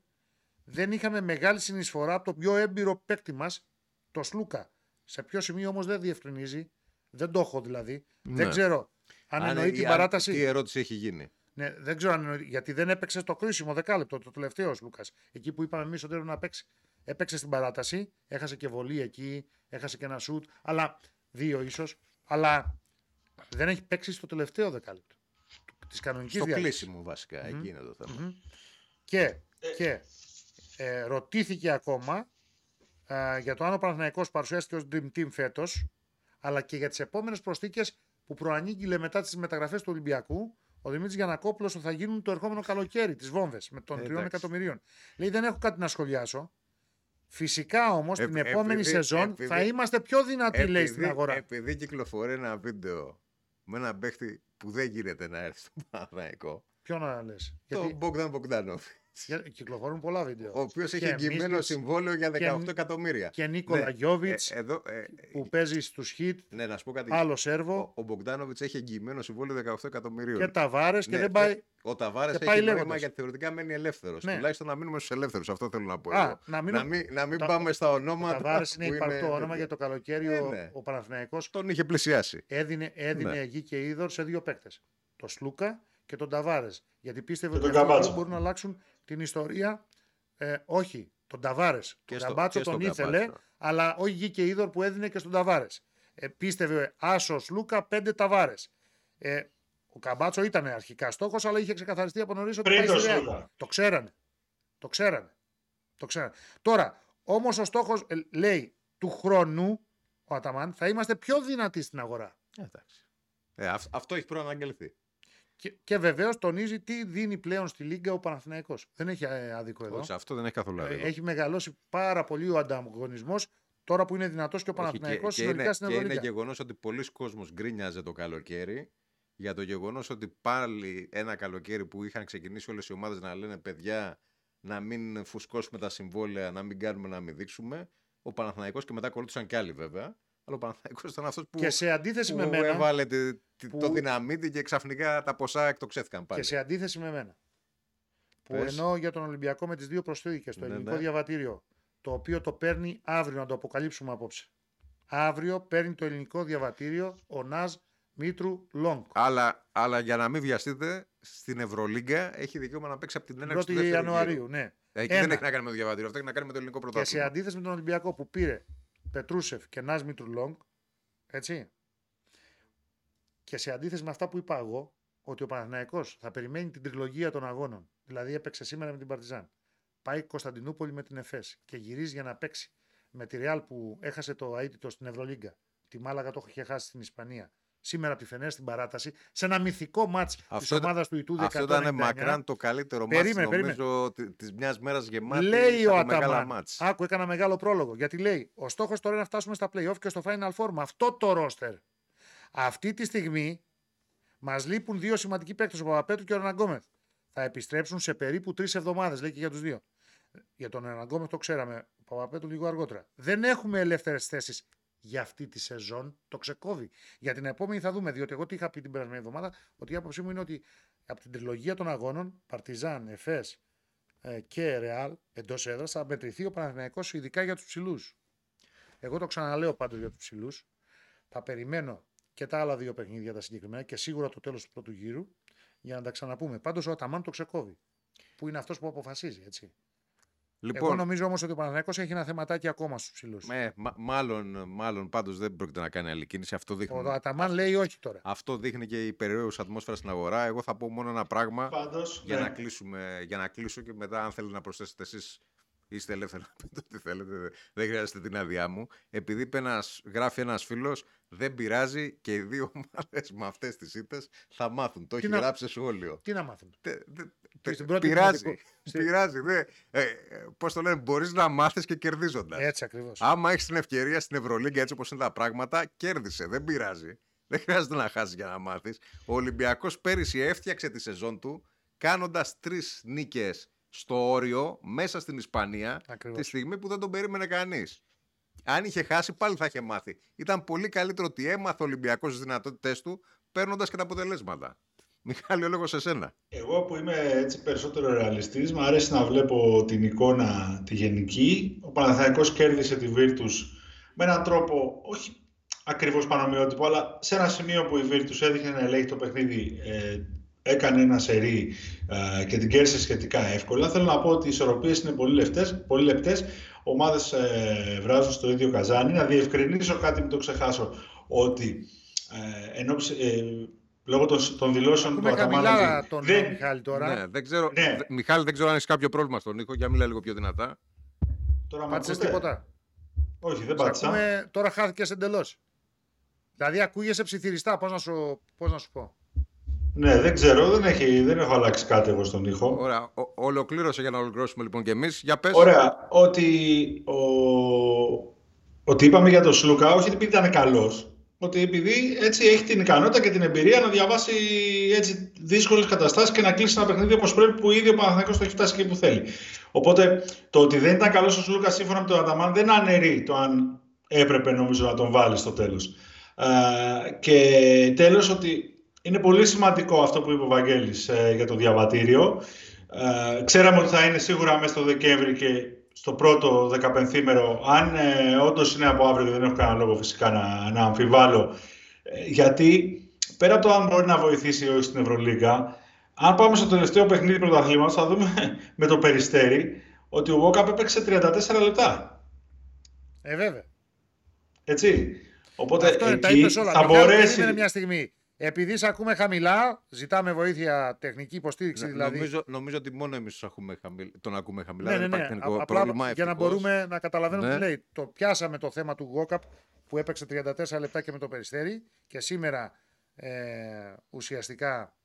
δεν είχαμε μεγάλη συνεισφορά από το πιο έμπειρο παίκτη μας, το Σλούκα. Σε ποιο σημείο όμως δεν διευκρινίζει. Δεν το έχω δηλαδή. Δεν Ναι. ξέρω αν, εννοεί ή την αν- παράταση. Τι ερώτηση έχει γίνει. Ναι, δεν ξέρω αν εννοεί, γιατί δεν έπαιξε το κρίσιμο δεκάλεπτο, το τελευταίο ο Λούκα. Εκεί που είπαμε εμείς ότι έπρεπε να παίξει. Έπαιξε στην παράταση, έχασε και βολή εκεί, έχασε και ένα σουτ, αλλά δύο ίσως. Αλλά δεν έχει παίξει στο τελευταίο δεκάλεπτο της κανονικής Στο διάρκειας. κλείσιμο βασικά, εκεί είναι το θέμα. Και, και ε, ρωτήθηκε ακόμα ε, για το αν ο Παναθηναϊκός παρουσιάστηκε ως Dream Team φέτος, αλλά και για τις επόμενες προσθήκες που προανήγγειλε μετά τις μεταγραφές του Ολυμπιακού, ο Δημήτρης Γιανακόπουλος ότι θα γίνουν το ερχόμενο καλοκαίρι, τις βόμβες, με των Ε, 3 εντάξει. εκατομμυρίων. Λέει δεν έχω κάτι να σχολιάσω. Φυσικά όμως Ε, την επόμενη επειδή- σεζόν επειδή- θα είμαστε πιο δυνατοί, λέει, στην αγορά. επειδή κυκλοφορεί ένα βίντεο με ένα παίχτη που δεν γίνεται να έρθει στο Παναθηναϊκό. Ποιο να λες. Το Γιατί Μπογδάν Μπογκδάνοφ. Για- κυκλοφορούν πολλά βίντεο. Ο οποίος Και έχει εγγυημένο Μίσλιτς συμβόλαιο για 18 και- εκατομμύρια. και Νίκολα Ναι, Γιώβιτς ε, εδώ, ε, που παίζει στους Χιτ, ναι, να σου πω κάτι. άλλο Σέρβο Ο, ο Μπογκδάνοβιτ έχει εγγυημένο συμβόλαιο 18 εκατομμυρίων. και Ταβάρες και Ναι, δεν πάει... Ο Ταβάρες και έχει πάει νόημα λέγοντας. γιατί θεωρητικά μένει ελεύθερος. Ναι. Τουλάχιστον να μείνουμε στους ελεύθερους. Αυτό θέλω να πω. Α, εγώ. να μείνω- να μην, να μην Τα- πάμε στα Ο ονόματα. Ταβάρες είναι που υπαρκτό όνομα τέτοια. για το καλοκαίρι. Ε, ο, ναι. ο Παναθηναϊκός Τον είχε πλησιάσει. έδινε, έδινε Ναι. γη και είδωρ σε δύο παίκτες. Το Σλούκα και τον Ταβάρες. Γιατί πίστευε Και ότι τον αυτοί Καμπάτσο. μπορούν να αλλάξουν την ιστορία. Ε, όχι, τον Ταβάρες. Και τον στο- Καμπάτσο και στον τον ήθελε, Καμπάτσο. αλλά όχι γη και είδωρ που έδινε και στον Ταβάρες. Ε, πίστευε Άσος Σλούκα, πέντε Ταβάρες. Ε, ο Καμπάτσο ήταν αρχικά στόχος, αλλά είχε ξεκαθαριστεί από νωρίς ότι Πριν πάει το στη Ρεάλ. Σλούκα. Το ξέρανε. Το ξέρανε. Το ξέρανε. Τώρα, όμως ο στόχος λέει του χρόνου ο Αταμάν θα είμαστε πιο δυνατοί στην αγορά. Ε, εντάξει. Ε, αυ- αυτό έχει προαναγγελθεί. Και, και βεβαίως τονίζει τι δίνει πλέον στη Λίγκα ο Παναθηναϊκός. Δεν έχει ε, άδικο εδώ. Όχι, αυτό δεν έχει καθόλου Ε, άδικο. έχει μεγαλώσει πάρα πολύ ο ανταγωνισμός τώρα που είναι δυνατός και ο Όχι, Παναθηναϊκός και, συνολικά είναι, στην και είναι Ευρωλίγκα. γεγονός ότι πολλοί κόσμος γκρίνιαζε το καλοκαίρι για το γεγονός ότι πάλι ένα καλοκαίρι που είχαν ξεκινήσει όλες οι ομάδες να λένε παιδιά να μην φουσκώσουμε τα συμβόλαια, να μην κάνουμε να μην δείξουμε. Ο Παναθηναϊκός και μετά ακολούθησαν κι άλλοι βέβαια. Αλλά ο Παναθηναϊκός ήταν αυτός που, Και σε αντίθεση που με μένα, έβαλε τη- τη- που- το δυναμίτι και ξαφνικά τα ποσά εκτοξεύτηκαν πάλι. και σε αντίθεση με μένα, που Πες. εννοώ για τον Ολυμπιακό με τις δύο προσθήκες, το Ναι, ελληνικό ναι. διαβατήριο, το οποίο το παίρνει αύριο, να το αποκαλύψουμε απόψε. Αύριο παίρνει το ελληνικό διαβατήριο ο Ναζ Μήτρου Λόγκ. Αλλά, αλλά για να μην βιαστείτε, στην Ευρωλίγκα έχει δικαίωμα να παίξει από την έναρξη του 1η δεύτερου Ιανουαρίου, γύρου. ναι. Εκεί Ένα. δεν έχει να κάνει με το διαβατήριο, αυτό έχει να κάνει με το ελληνικό Και σε πρωτάθλημα. αντίθεση με τον Ολυμπιακό που πήρε Πετρούσεφ και Νάζ Μήτρου Λόγκ, έτσι. Και σε αντίθεση με αυτά που είπα εγώ, ότι ο Παναθηναϊκός θα περιμένει την τριλογία των αγώνων. Δηλαδή έπαιξε σήμερα με την Παρτιζάν. Πάει Κωνσταντινούπολη με την ΕΦΕΣ και γυρίζει για να παίξει με τη Ρεάλ που έχασε το αίτητο στην Ευρωλίγκα. Τη Μάλαγα το είχε χάσει στην Ισπανία. Σήμερα από τη Φενέρ στην παράταση, σε ένα μυθικό μάτς της Αυτό ήταν- ομάδας του Ιτούδη Αυτό ήταν μακράν το καλύτερο μάτς Περίμενε, νομίζω τη της μιας μέρας γεμάτη Λέει ο από μεγάλα Αταμάν. μάτς. Άκου, έκανα μεγάλο πρόλογο. Γιατί λέει: Ο στόχος τώρα είναι να φτάσουμε στα playoff και στο Final Four με αυτό το ρόστερ. Αυτή τη στιγμή Μας λείπουν δύο σημαντικοί παίκτες, ο Παπαπέτρου και ο Ραναγκόμεθ. Θα επιστρέψουν σε περίπου τρεις εβδομάδες, λέει και για τους δύο. Για τον Ραναγκόμεθ το ξέραμε. Ο Παπαπέτρου λίγο αργότερα. Δεν έχουμε ελεύθερες θέσεις για αυτή τη σεζόν. Το ξεκόβει. Για την επόμενη θα δούμε. Διότι εγώ τι είχα πει την περασμένη εβδομάδα, ότι η άποψή μου είναι ότι από την τριλογία των αγώνων, Παρτιζάν, Εφέ ε, και Ρεάλ εντός έδρας, θα μετρηθεί ο Παναθηναϊκός ειδικά για τους ψηλούς. Εγώ το ξαναλέω πάντως για τους ψηλούς. Θα περιμένω και τα άλλα δύο παιχνίδια τα συγκεκριμένα και σίγουρα το τέλος του πρώτου γύρου για να τα ξαναπούμε. Πάντως ο Αταμάν το ξεκόβει. Που είναι αυτός που αποφασίζει, έτσι. Λοιπόν, Εγώ νομίζω όμως ότι ο Παναθηναϊκός έχει ένα θεματάκι ακόμα στους ψηλούς. ε, μα- μάλλον, μάλλον πάντως δεν πρόκειται να κάνει άλλη κίνηση. Αυτό δείχνει, Ο Αταμάν λέει όχι τώρα. αυτό δείχνει και η περίοδος ατμόσφαιρας στην αγορά. Εγώ θα πω μόνο ένα πράγμα Πάντως, για, ναι. να κλείσουμε, για να κλείσω και μετά αν θέλετε να προσθέσετε εσείς είστε ελεύθεροι να πείτε ό,τι θέλετε, δεν- δεν χρειάζεται την άδειά μου. Επειδή είπε ένας, γράφει ένας φίλος, δεν πειράζει και οι δύο ομάδες με αυτές τις ήττες θα μάθουν. Το Τι έχει να- γράψει σε σχόλιο. Τι να μάθουν. Τε- δε- Και τε- στην πρώτη πειράζει. δημοτικού- στη- Πειράζει. Δε, ε, ε, πώς το λένε, μπορείς να μάθεις και κερδίζοντας. Έτσι ακριβώς. Άμα έχεις την ευκαιρία στην Ευρωλίγκα έτσι όπως είναι τα πράγματα, κέρδισε. Δεν πειράζει. Δεν χρειάζεται να χάσεις για να μάθεις. Ο Ολυμπιακός πέρυσι έφτιαξε τη σεζόν του κάνοντας τρεις νίκες στο όριο μέσα στην Ισπανία Ακριβώς. τη στιγμή που δεν τον περίμενε κανείς. Αν είχε χάσει, πάλι θα είχε μάθει. Ήταν πολύ καλύτερο ότι έμαθε ο Ολυμπιακός τις δυνατότητέ του παίρνοντας και τα αποτελέσματα. Μιχάλη, ο λόγο σε σένα. Εγώ που είμαι έτσι περισσότερο ρεαλιστής, μου αρέσει να βλέπω την εικόνα τη γενική. Ο Παναθηναϊκός κέρδισε τη Virtus με έναν τρόπο, όχι ακριβώς πανομοιότυπο, αλλά σε ένα σημείο που η Virtus έδειχνε να ελέγχει το παιχνίδι, ε, έκανε ένα σερί ε, και την κέρδισε σχετικά εύκολα. Θέλω να πω ότι οι ισορροπίες είναι πολύ λεπτές, πολύ λεπτές. Ομάδες ε, βράζουν στο ίδιο καζάνι. Να διευκρινίσω κάτι, μην το ξεχάσω, ότι ε, ενώ, ε, λόγω των, των δηλώσεων Ακούμε του Αταμάν χαμηλά ότι τον δεν- Μιχάλη τώρα. Ναι, δεν ξέρω, Ναι. δε- Μιχάλη, δεν ξέρω αν έχεις κάποιο πρόβλημα στον ήχο. Για μιλά λίγο πιο δυνατά. Τώρα με Πάτησες ακούτε; τίποτα; Όχι, δεν Σε πάτησα. ακούμε, τώρα χάθηκε εντελώς. Δηλαδή ακούγεσαι ψιθυριστά, πώς να, σου, πώς να σου πω; Ναι, δεν ξέρω, δεν, έχει, δεν έχω αλλάξει κάτι εγώ στον ήχο. Ωραία. Ο, ολοκλήρωσε για να ολοκληρώσουμε λοιπόν και εμείς. Για πες. Ωραία, ότι, ο... ότι είπαμε για τον Σλούκα, όχι επειδή ήταν καλός, ότι επειδή έτσι έχει την ικανότητα και την εμπειρία να διαβάσει έτσι δύσκολες καταστάσεις και να κλείσει ένα παιχνίδι όπως πρέπει που ήδη ο Παναθηναϊκός το έχει φτάσει εκεί που θέλει. Οπότε το ότι δεν ήταν καλός ο Σλούκα σύμφωνα με τον Αταμάν δεν αναιρεί το αν έπρεπε νομίζω να τον βάλει στο τέλος. Ε, και τέλος ότι είναι πολύ σημαντικό αυτό που είπε ο Βαγγέλης ε, για το διαβατήριο. Ε, ξέραμε ότι θα είναι σίγουρα μέσα στο Δεκέμβρη και στο πρώτο 15μέρο, αν ε, όντως είναι από αύριο και δεν έχω κανένα λόγο φυσικά να, να αμφιβάλλω, ε, γιατί πέρα από το αν μπορεί να βοηθήσει ή όχι στην Ευρωλίγκα, αν πάμε στο τελευταίο παιχνίδι πρωταθλήματος θα δούμε με το Περιστέρι ότι ο Βόκαπ έπαιξε 34 λεπτά. Ε, βέβαια. Έτσι. Οπότε Αυτό είναι, τα εκεί είπες όλα. θα Μιχάλη, μπορέσει... περίμενε μια στιγμή. Επειδή σε ακούμε χαμηλά, ζητάμε βοήθεια, τεχνική υποστήριξη δηλαδή. Νομίζω, νομίζω ότι μόνο εμείς τον ακούμε χαμηλά. ναι, δεν ναι, υπάρχει ναι. τεχνικό Α- πρόβλημα. απλά για να ευτυχώς. μπορούμε να καταλαβαίνουμε Ναι. τι λέει. Το πιάσαμε το θέμα του Γόκαπ που έπαιξε 34 λεπτά και με το περιστέρι και σήμερα ε, ουσιαστικά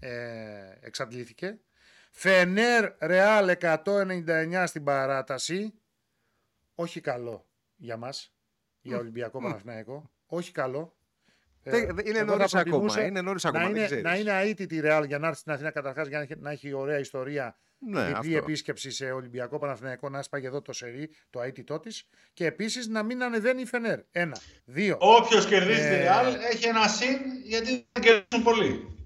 ε, εξαντλήθηκε. Φενέρ Ρεάλ 199 στην παράταση. Όχι καλό για μας, για Ολυμπιακό Παναθηναϊκό. Όχι καλό. Ε, Δεν- δεν- Είναι εγώ θα νωρί ακόμα. προτιμούσα Είναι νωρίς να, ακόμα. δεν είναι, ξέρεις. να είναι αίτητη η Ρεάλ για να έρθει στην Αθήνα καταρχάς για να έχει, να έχει ωραία ιστορία Ναι, διπλή αυτό. επίσκεψη σε Ολυμπιακό Παναθηναϊκό να έσπαγε εδώ το σερί, το αίτητό της. Και επίσης να μην ανεβαίνει η Φενέρ. Ένα. Δύο. Όποιος κερδίζει τη Ε, Real έχει ένα συν γιατί δεν κερδίζουν πολύ.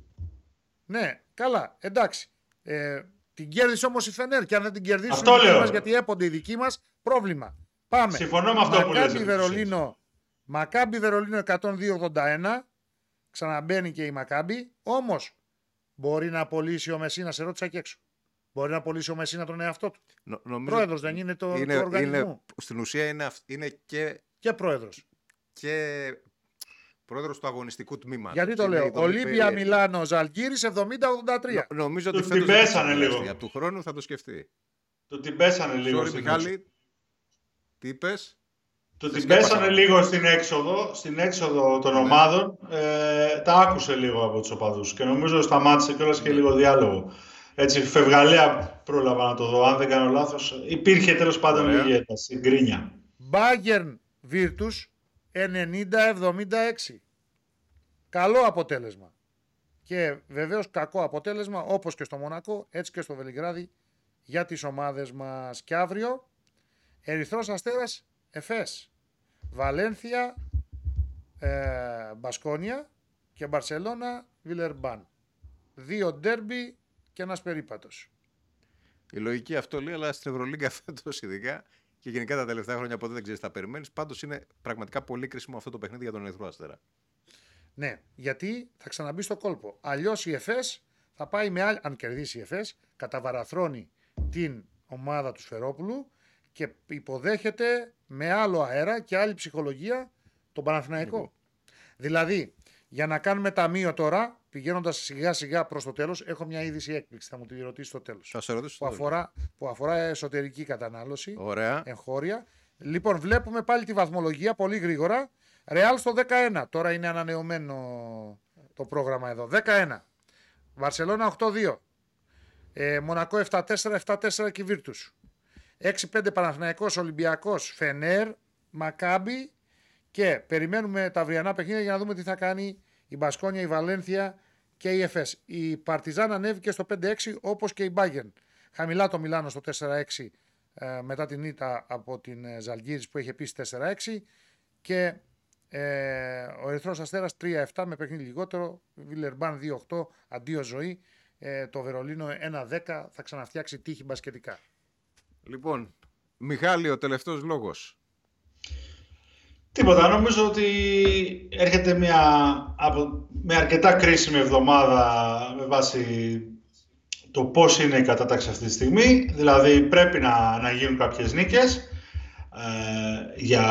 Ναι, καλά, εντάξει. Ε, την κέρδισε όμως η Φενέρ και αν δεν την κερδίσουν Αυτό οι δικοί λέω. μας, γιατί έπονται οι δικοί μας, πρόβλημα. Πάμε. Συμφωνώ με αυτό που λες. Μακάμπι ρε, Βερολίνο, Μακάμπι Βερολίνο 102-81. Ξαναμπαίνει και η Μακάμπη. Όμως μπορεί να απολύσει ο Μεσίνα, σε ρώτησα και έξω. Μπορεί να απολύσει ο Μεσίνα τον εαυτό του. Νο- νομίζω Πρόεδρος δεν είναι το, είναι, του οργανισμού. είναι, στην ουσία είναι, αυ- είναι και, Και πρόεδρος. και πρόεδρος του αγωνιστικού τμήματος. Γιατί το Είναι λέω. η δομή Ολύμπια περί- Μιλάνο Ζαλγκύρη 70-83. Νο- Νομίζω ότι Τους φέτος την δεν θα πέσανε το λίγο. σκεφτεί. Από του χρόνου θα το σκεφτεί. Το την πέσανε λίγο Sorry, στην Μιχάλη. Τι είπες; Το Σε την σκέπασα. πέσανε λίγο στην έξοδο, στην έξοδο των Ναι. ομάδων. Ε, τα άκουσε λίγο από τους οπαδούς και νομίζω σταμάτησε κιόλας και Ναι. λίγο διάλογο. Έτσι, φευγαλέα πρόλαβα να το δω, αν δεν κάνω λάθος. Υπήρχε τέλος πάντων Ωραία. λίγη ένταση, γκρίνια. Μπάγκερν Βίρτους 90-76. Καλό αποτέλεσμα. Και βεβαίως κακό αποτέλεσμα όπως και στο Μονακό, έτσι και στο Βελιγράδι για τις ομάδες μας. Και αύριο Ερυθρός Αστέρας Εφές, Βαλένθια, ε, Μπασκόνια και Μπαρσελώνα Βιλερμπάν. Δύο ντέρμπι και ένας περίπατος. Η λογική αυτό λέει, αλλά στην Ευρωλίγκα φέτος ειδικά και γενικά τα τελευταία χρόνια ποτέ δεν ξέρεις τι θα περιμένεις. Πάντως είναι πραγματικά πολύ κρίσιμο αυτό το παιχνίδι για τον Ερυθρό Αστέρα. Ναι, γιατί θα ξαναμπεί στο κόλπο. Αλλιώς η ΕΦΕΣ θα πάει με άλλη. Αν κερδίσει η ΕΦΕΣ, καταβαραθρώνει την ομάδα του Σφερόπουλου και υποδέχεται με άλλο αέρα και άλλη ψυχολογία τον Παναθηναϊκό. Δηλαδή, για να κάνουμε ταμείο τώρα, πηγαίνοντας σιγά σιγά προς το τέλος, έχω μια είδηση έκπληξη. Θα μου τη ρωτήσει στο τέλος. Θα σε ρωτήσω. Που, στο τέλος. αφορά, που αφορά εσωτερική κατανάλωση, Ωραία. εγχώρια. Λοιπόν, βλέπουμε πάλι τη βαθμολογία πολύ γρήγορα. Ρεάλ στο 11. Τώρα είναι ανανεωμένο το πρόγραμμα εδώ. 11. Βαρσελόνα 8-2. Ε, Μονακό 7-4, 7-4 και Βίρτους. 6-5 Παναθηναϊκός, Ολυμπιακός, Φενέρ, Μακάμπι και περιμένουμε τα αυριανά παιχνίδια για να δούμε τι θα κάνει η Μπασκόνια, η Βαλένθια και η ΕΦΕΣ. Η Παρτιζάν ανέβηκε στο 5-6 όπως και η Μπάγκεν. Χαμηλά το Μιλάνο στο 4-6 ε, μετά την ήττα από την ε, Ζαλγκύρης που είχε επίσης 4-6 και ε, ο Ερυθρός Αστέρας 3-7 με παιχνίδι λιγότερο, Βιλερμπάν 2-8, αντίο ζωή, ε, το Βερολίνο 1-10 θα ξαναφτιάξει τύχη μπασκετικά. Λοιπόν, Μιχάλη, ο τελευταίος λόγος. Τίποτα. Νομίζω ότι έρχεται μια, από, με αρκετά κρίσιμη εβδομάδα με βάση το πώς είναι η κατάταξη αυτή τη στιγμή. Δηλαδή πρέπει να, να γίνουν κάποιες νίκες ε, για,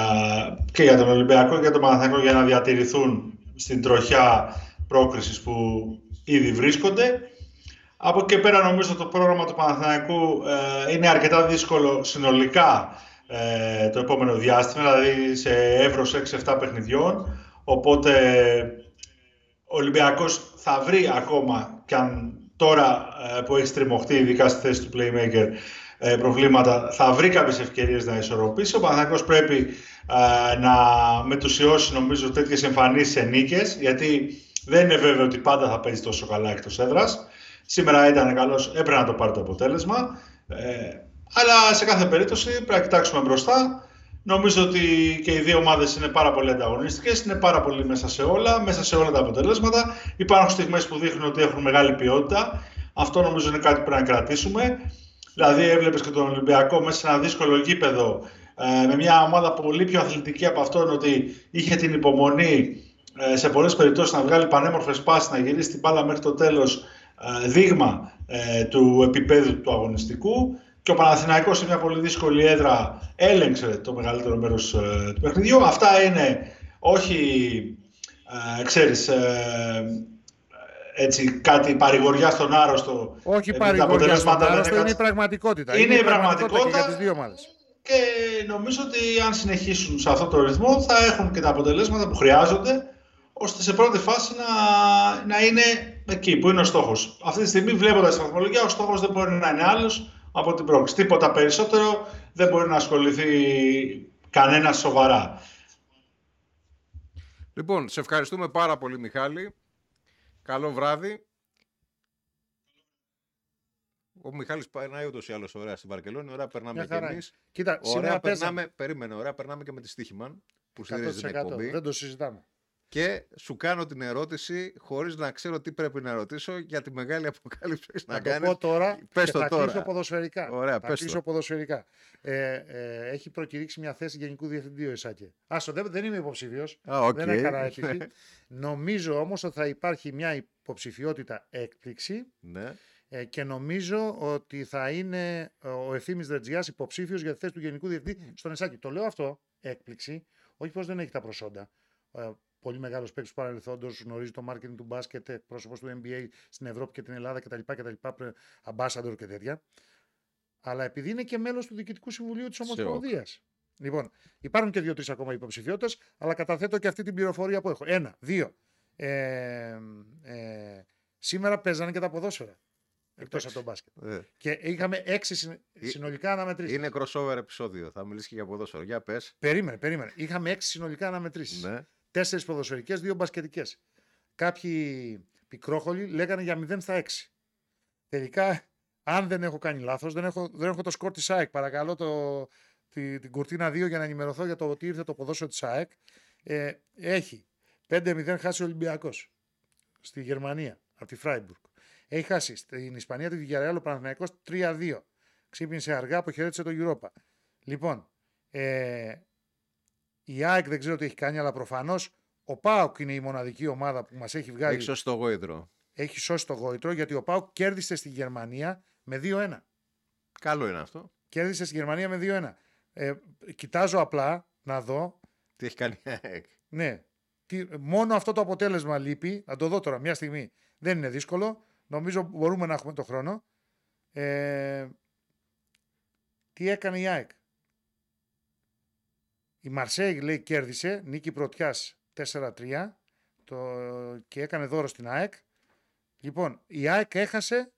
και για τον Ολυμπιακό και για τον Παναθηναϊκό για να διατηρηθούν στην τροχιά πρόκρισης που ήδη βρίσκονται. Από εκεί και πέρα νομίζω το πρόγραμμα του Παναθηναϊκού ε, είναι αρκετά δύσκολο συνολικά ε, το επόμενο διάστημα, δηλαδή σε εύρος 6-7 παιχνιδιών. Οπότε ο Ολυμπιακός θα βρει ακόμα, και αν τώρα ε, που έχει στριμωχτεί ειδικά στη θέση του playmaker ε, προβλήματα, θα βρει κάποιες ευκαιρίες να ισορροπήσει. Ο Παναθηναϊκός πρέπει ε, να μετουσιώσει νομίζω τέτοιες εμφανίσεις σε νίκες, γιατί δεν είναι βέβαιο ότι πάντα θα παίζει τόσο καλά εκτός έδρας. Σήμερα ήταν καλός, έπρεπε να το πάρει το αποτέλεσμα. Ε, αλλά σε κάθε περίπτωση πρέπει να κοιτάξουμε μπροστά. Νομίζω ότι και οι δύο ομάδες είναι πάρα πολύ ανταγωνιστικές, είναι πάρα πολύ μέσα σε όλα, μέσα σε όλα τα αποτελέσματα. Υπάρχουν στιγμές που δείχνουν ότι έχουν μεγάλη ποιότητα. Αυτό νομίζω είναι κάτι που πρέπει να κρατήσουμε. Δηλαδή, έβλεπες και τον Ολυμπιακό μέσα σε ένα δύσκολο γήπεδο ε, με μια ομάδα πολύ πιο αθλητική από αυτόν, ότι είχε την υπομονή ε, σε πολλές περιπτώσεις να βγάλει πανέμορφες πάσει, να γυρίσει την μπάλα μέχρι το τέλος, ε, δείγμα ε, του επίπεδου του αγωνιστικού και ο Παναθηναϊκός σε μια πολύ δύσκολη έδρα έλεγξε το μεγαλύτερο μέρος ε, του παιχνιδιού. Αυτά είναι όχι, ε, ξέρεις, ε, έτσι, κάτι παρηγοριά στον άρρωστο. Όχι επειδή τα παρηγοριά στον αποτελέσματα δεν άρρωστο, είναι η έκαναν- πραγματικότητα. Είναι η και πραγματικότητα. για τις δύο ομάδες. Και νομίζω ότι αν συνεχίσουν σε αυτό το ρυθμό θα έχουν και τα αποτελέσματα που χρειάζονται ώστε σε πρώτη φάση να, να είναι εκεί που είναι ο στόχος. Αυτή τη στιγμή βλέποντας τη βαθμολογία ο στόχος δεν μπορεί να είναι άλλος από την πρόκληση. Τίποτα περισσότερο δεν μπορεί να ασχοληθεί κανένας σοβαρά. Λοιπόν, σε ευχαριστούμε πάρα πολύ, Μιχάλη. Καλό βράδυ. Ο Μιχάλης περνάει ούτως ή άλλως ωραία στη Βαρκελόνη. Ωραία, περνάμε Μια και χαρά. εμείς. Κοίτα, Ωραία, σήμερα παίζαμε περνάμε, περίμενε, ωραία, περνάμε και με τη Στίχημαν που στηρίζει την 100%. εκπομπή. Δεν το συζητάμε. Και σου κάνω την ερώτηση χωρίς να ξέρω τι πρέπει να ρωτήσω για τη μεγάλη αποκάλυψη που έχεις Να να το κάνεις. πω τώρα Πες και το θα τώρα. κλείσω ποδοσφαιρικά. Ωραία, θα πες κλείσω το. ποδοσφαιρικά. Ε, ε, έχει προκηρύξει μια θέση γενικού διευθυντή ο ΕΣΑΚΕ. Άσο, δεν, δεν είμαι υποψήφιος. Α, οκ. Δεν έκανα αίτηση. νομίζω όμως ότι θα υπάρχει μια υποψηφιότητα έκπληξη ναι. ε, και νομίζω ότι θα είναι ε, ο Ευθύμης Ρεντζιάς υποψήφιος για τη θέση του Γενικού Διευθυντή στον ΕΣΑΚΕ. Το λέω αυτό, έκπληξη, όχι πως δεν έχει τα προσόντα. Ε, πολύ μεγάλος παίκτης του παρελθόντος, γνωρίζει το marketing του μπάσκετ, πρόσωπος του NBA στην Ευρώπη και την Ελλάδα κτλ. κτλ πρε- ambassador και τέτοια. Αλλά επειδή είναι και μέλος του Διοικητικού Συμβουλίου της Σε Ομοσπονδίας. Λοιπόν, υπάρχουν και δύο-τρεις ακόμα υποψηφιότητες, αλλά καταθέτω και αυτή την πληροφορία που έχω. Ένα, δύο. Ε, ε, σήμερα παίζανε και τα ποδόσφαιρα. Εκτός από τον μπάσκετ. Ε, Και είχαμε έξι συν- συνολικά αναμετρήσεις. Είναι crossover επεισόδιο. Θα μιλήσει και για ποδόσφαιρο. Για πες. Περίμενε, περίμενε. Είχαμε έξι συνολικά αναμετρήσεις. Ναι. Τέσσερις ποδοσφαιρικές, δύο μπασκετικές. Κάποιοι πικρόχολοι λέγανε για 0 στα 6. Τελικά, αν δεν έχω κάνει λάθος, δεν έχω, δεν έχω το σκορ της ΑΕΚ. Παρακαλώ το, τη, την κουρτίνα 2 για να ενημερωθώ για το ότι ήρθε το ποδόσφαιρο της ΑΕΚ. Ε, έχει 5-0 χάσει ο Ολυμπιακός στη Γερμανία από τη Φράιμπουργκ. Έχει χάσει στην Ισπανία τη Villarreal ο Παναθηναϊκός 3-2. Ξύπνησε αργά, αποχαιρέτησε το Europa. Λοιπόν, ε, η ΑΕΚ δεν ξέρω τι έχει κάνει, αλλά προφανώς ο ΠΑΟΚ είναι η μοναδική ομάδα που μας έχει βγάλει. Έχει σώσει το γόητρο. Έχει σώσει το γόητρο γιατί ο ΠΑΟΚ κέρδισε στη Γερμανία με 2-1. Καλό είναι αυτό. Κέρδισε στη Γερμανία με 2-1. Ε, κοιτάζω απλά να δω. Τι έχει κάνει η ΑΕΚ. Ναι. Τι, μόνο αυτό το αποτέλεσμα λείπει. Να το δω τώρα μια στιγμή. Δεν είναι δύσκολο. Νομίζω μπορούμε να έχουμε το χρόνο. Ε, τι έκανε η ΑΕΚ; Η Μαρσέη λέει κέρδισε, νίκη πρωτιάς 4-3 το, και έκανε δώρο στην ΑΕΚ. Λοιπόν, η ΑΕΚ έχασε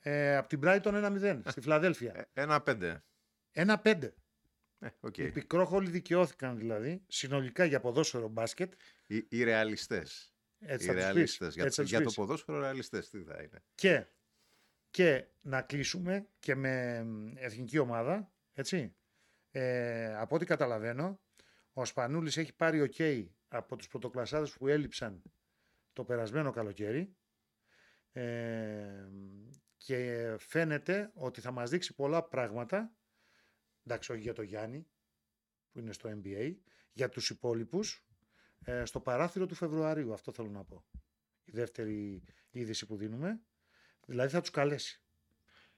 ε, από την Brighton 1-0 στη Φιλαδέλφια. Ε, Ένα πέντε. 1-5. Ε, οκ. Οι πικρόχολοι δικαιώθηκαν δηλαδή συνολικά για ποδόσφαιρο μπάσκετ. Οι, οι ρεαλιστές. Έτσι Οι θα τους πεις. ρεαλιστές. Για, Έτσι θα τους για το πεις. ποδόσφαιρο ρεαλιστές τι θα είναι. Και, και να κλείσουμε και με μ, εθνική ομάδα, έτσι. Ε, από ό,τι καταλαβαίνω, ο Σπανούλης έχει πάρει ok από τους πρωτοκλασσάδες που έλειψαν το περασμένο καλοκαίρι ε, και φαίνεται ότι θα μας δείξει πολλά πράγματα, εντάξει όχι για το Γιάννη που είναι στο NBA, για τους υπόλοιπους ε, στο παράθυρο του Φεβρουαρίου, αυτό θέλω να πω. Η δεύτερη είδηση που δίνουμε. Δηλαδή θα τους καλέσει.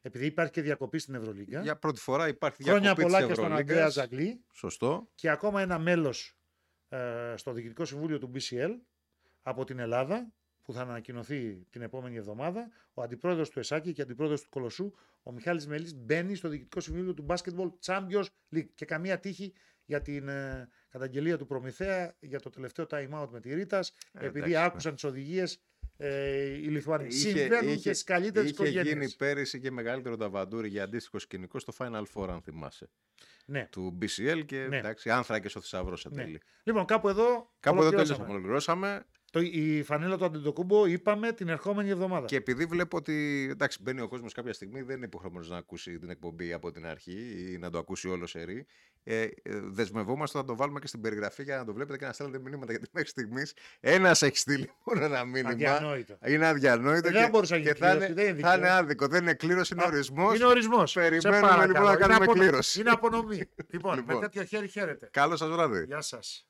Επειδή υπάρχει και διακοπή στην Ευρωλίγκα. Για πρώτη φορά υπάρχει Χρόνια διακοπή πολλά της και στον Ευρωλίγκας. Ανδρέα Ζαγκλή Σωστό. και ακόμα ένα μέλος ε, στο Διοικητικό Συμβούλιο του BCL από την Ελλάδα που θα ανακοινωθεί την επόμενη εβδομάδα. Ο αντιπρόεδρος του ΕΣΑΚη και αντιπρόεδρος του Κολοσσού, ο Μιχάλης Μελής, μπαίνει στο Διοικητικό Συμβούλιο του Basketball Champions League. Και καμία τύχη για την ε, καταγγελία του Προμηθέα για το τελευταίο time out με τη Ρήτας, Ε, επειδή εντάξει, άκουσαν τις οδηγίες ε, οι Λιθουανοί. Είχε- Συμβαίνουν είχε- και στις καλύτερες Είχε οικογένειες. γίνει πέρυσι και μεγαλύτερο ταβαντούρι για αντίστοιχο σκηνικό στο Final Four, αν θυμάσαι. Ναι. Του BCL και Ναι. εντάξει, άνθρακες ο θησαυρός εν Ναι. τέλει. Λοιπόν, κάπου εδώ Κάπου εδώ ολοκληρώσαμε. τέλειωσαμε. Ολοκληρώσαμε. Το, η φανέλα του Αντετοκούμπο είπαμε την ερχόμενη εβδομάδα. Και επειδή βλέπω ότι εντάξει, μπαίνει ο κόσμος κάποια στιγμή, δεν είναι υποχρεωμένος να ακούσει την εκπομπή από την αρχή ή να το ακούσει όλο σε ρί. Ε, ε, δεσμευόμαστε να το βάλουμε και στην περιγραφή για να το βλέπετε και να στέλνετε μηνύματα. Γιατί μέχρι στιγμής ένας έχει στείλει μόνο ένα μήνυμα. Αδιανόητο. Είναι αδιανόητο Ε, δεν και, μπορούσε να γίνει και θα, κλήρωση, είναι, δεν είναι θα είναι δικαίωση. άδικο. Δεν είναι κλήρωση, είναι Α, ορισμός. Είναι ορισμός. Περιμένουμε, λοιπόν, να κάνουμε κλήρωση. Είναι απονομή. λοιπόν, Λοιπόν. με τέτοιο χέρι χαίρετε. Καλό σας βράδυ. Γεια σας.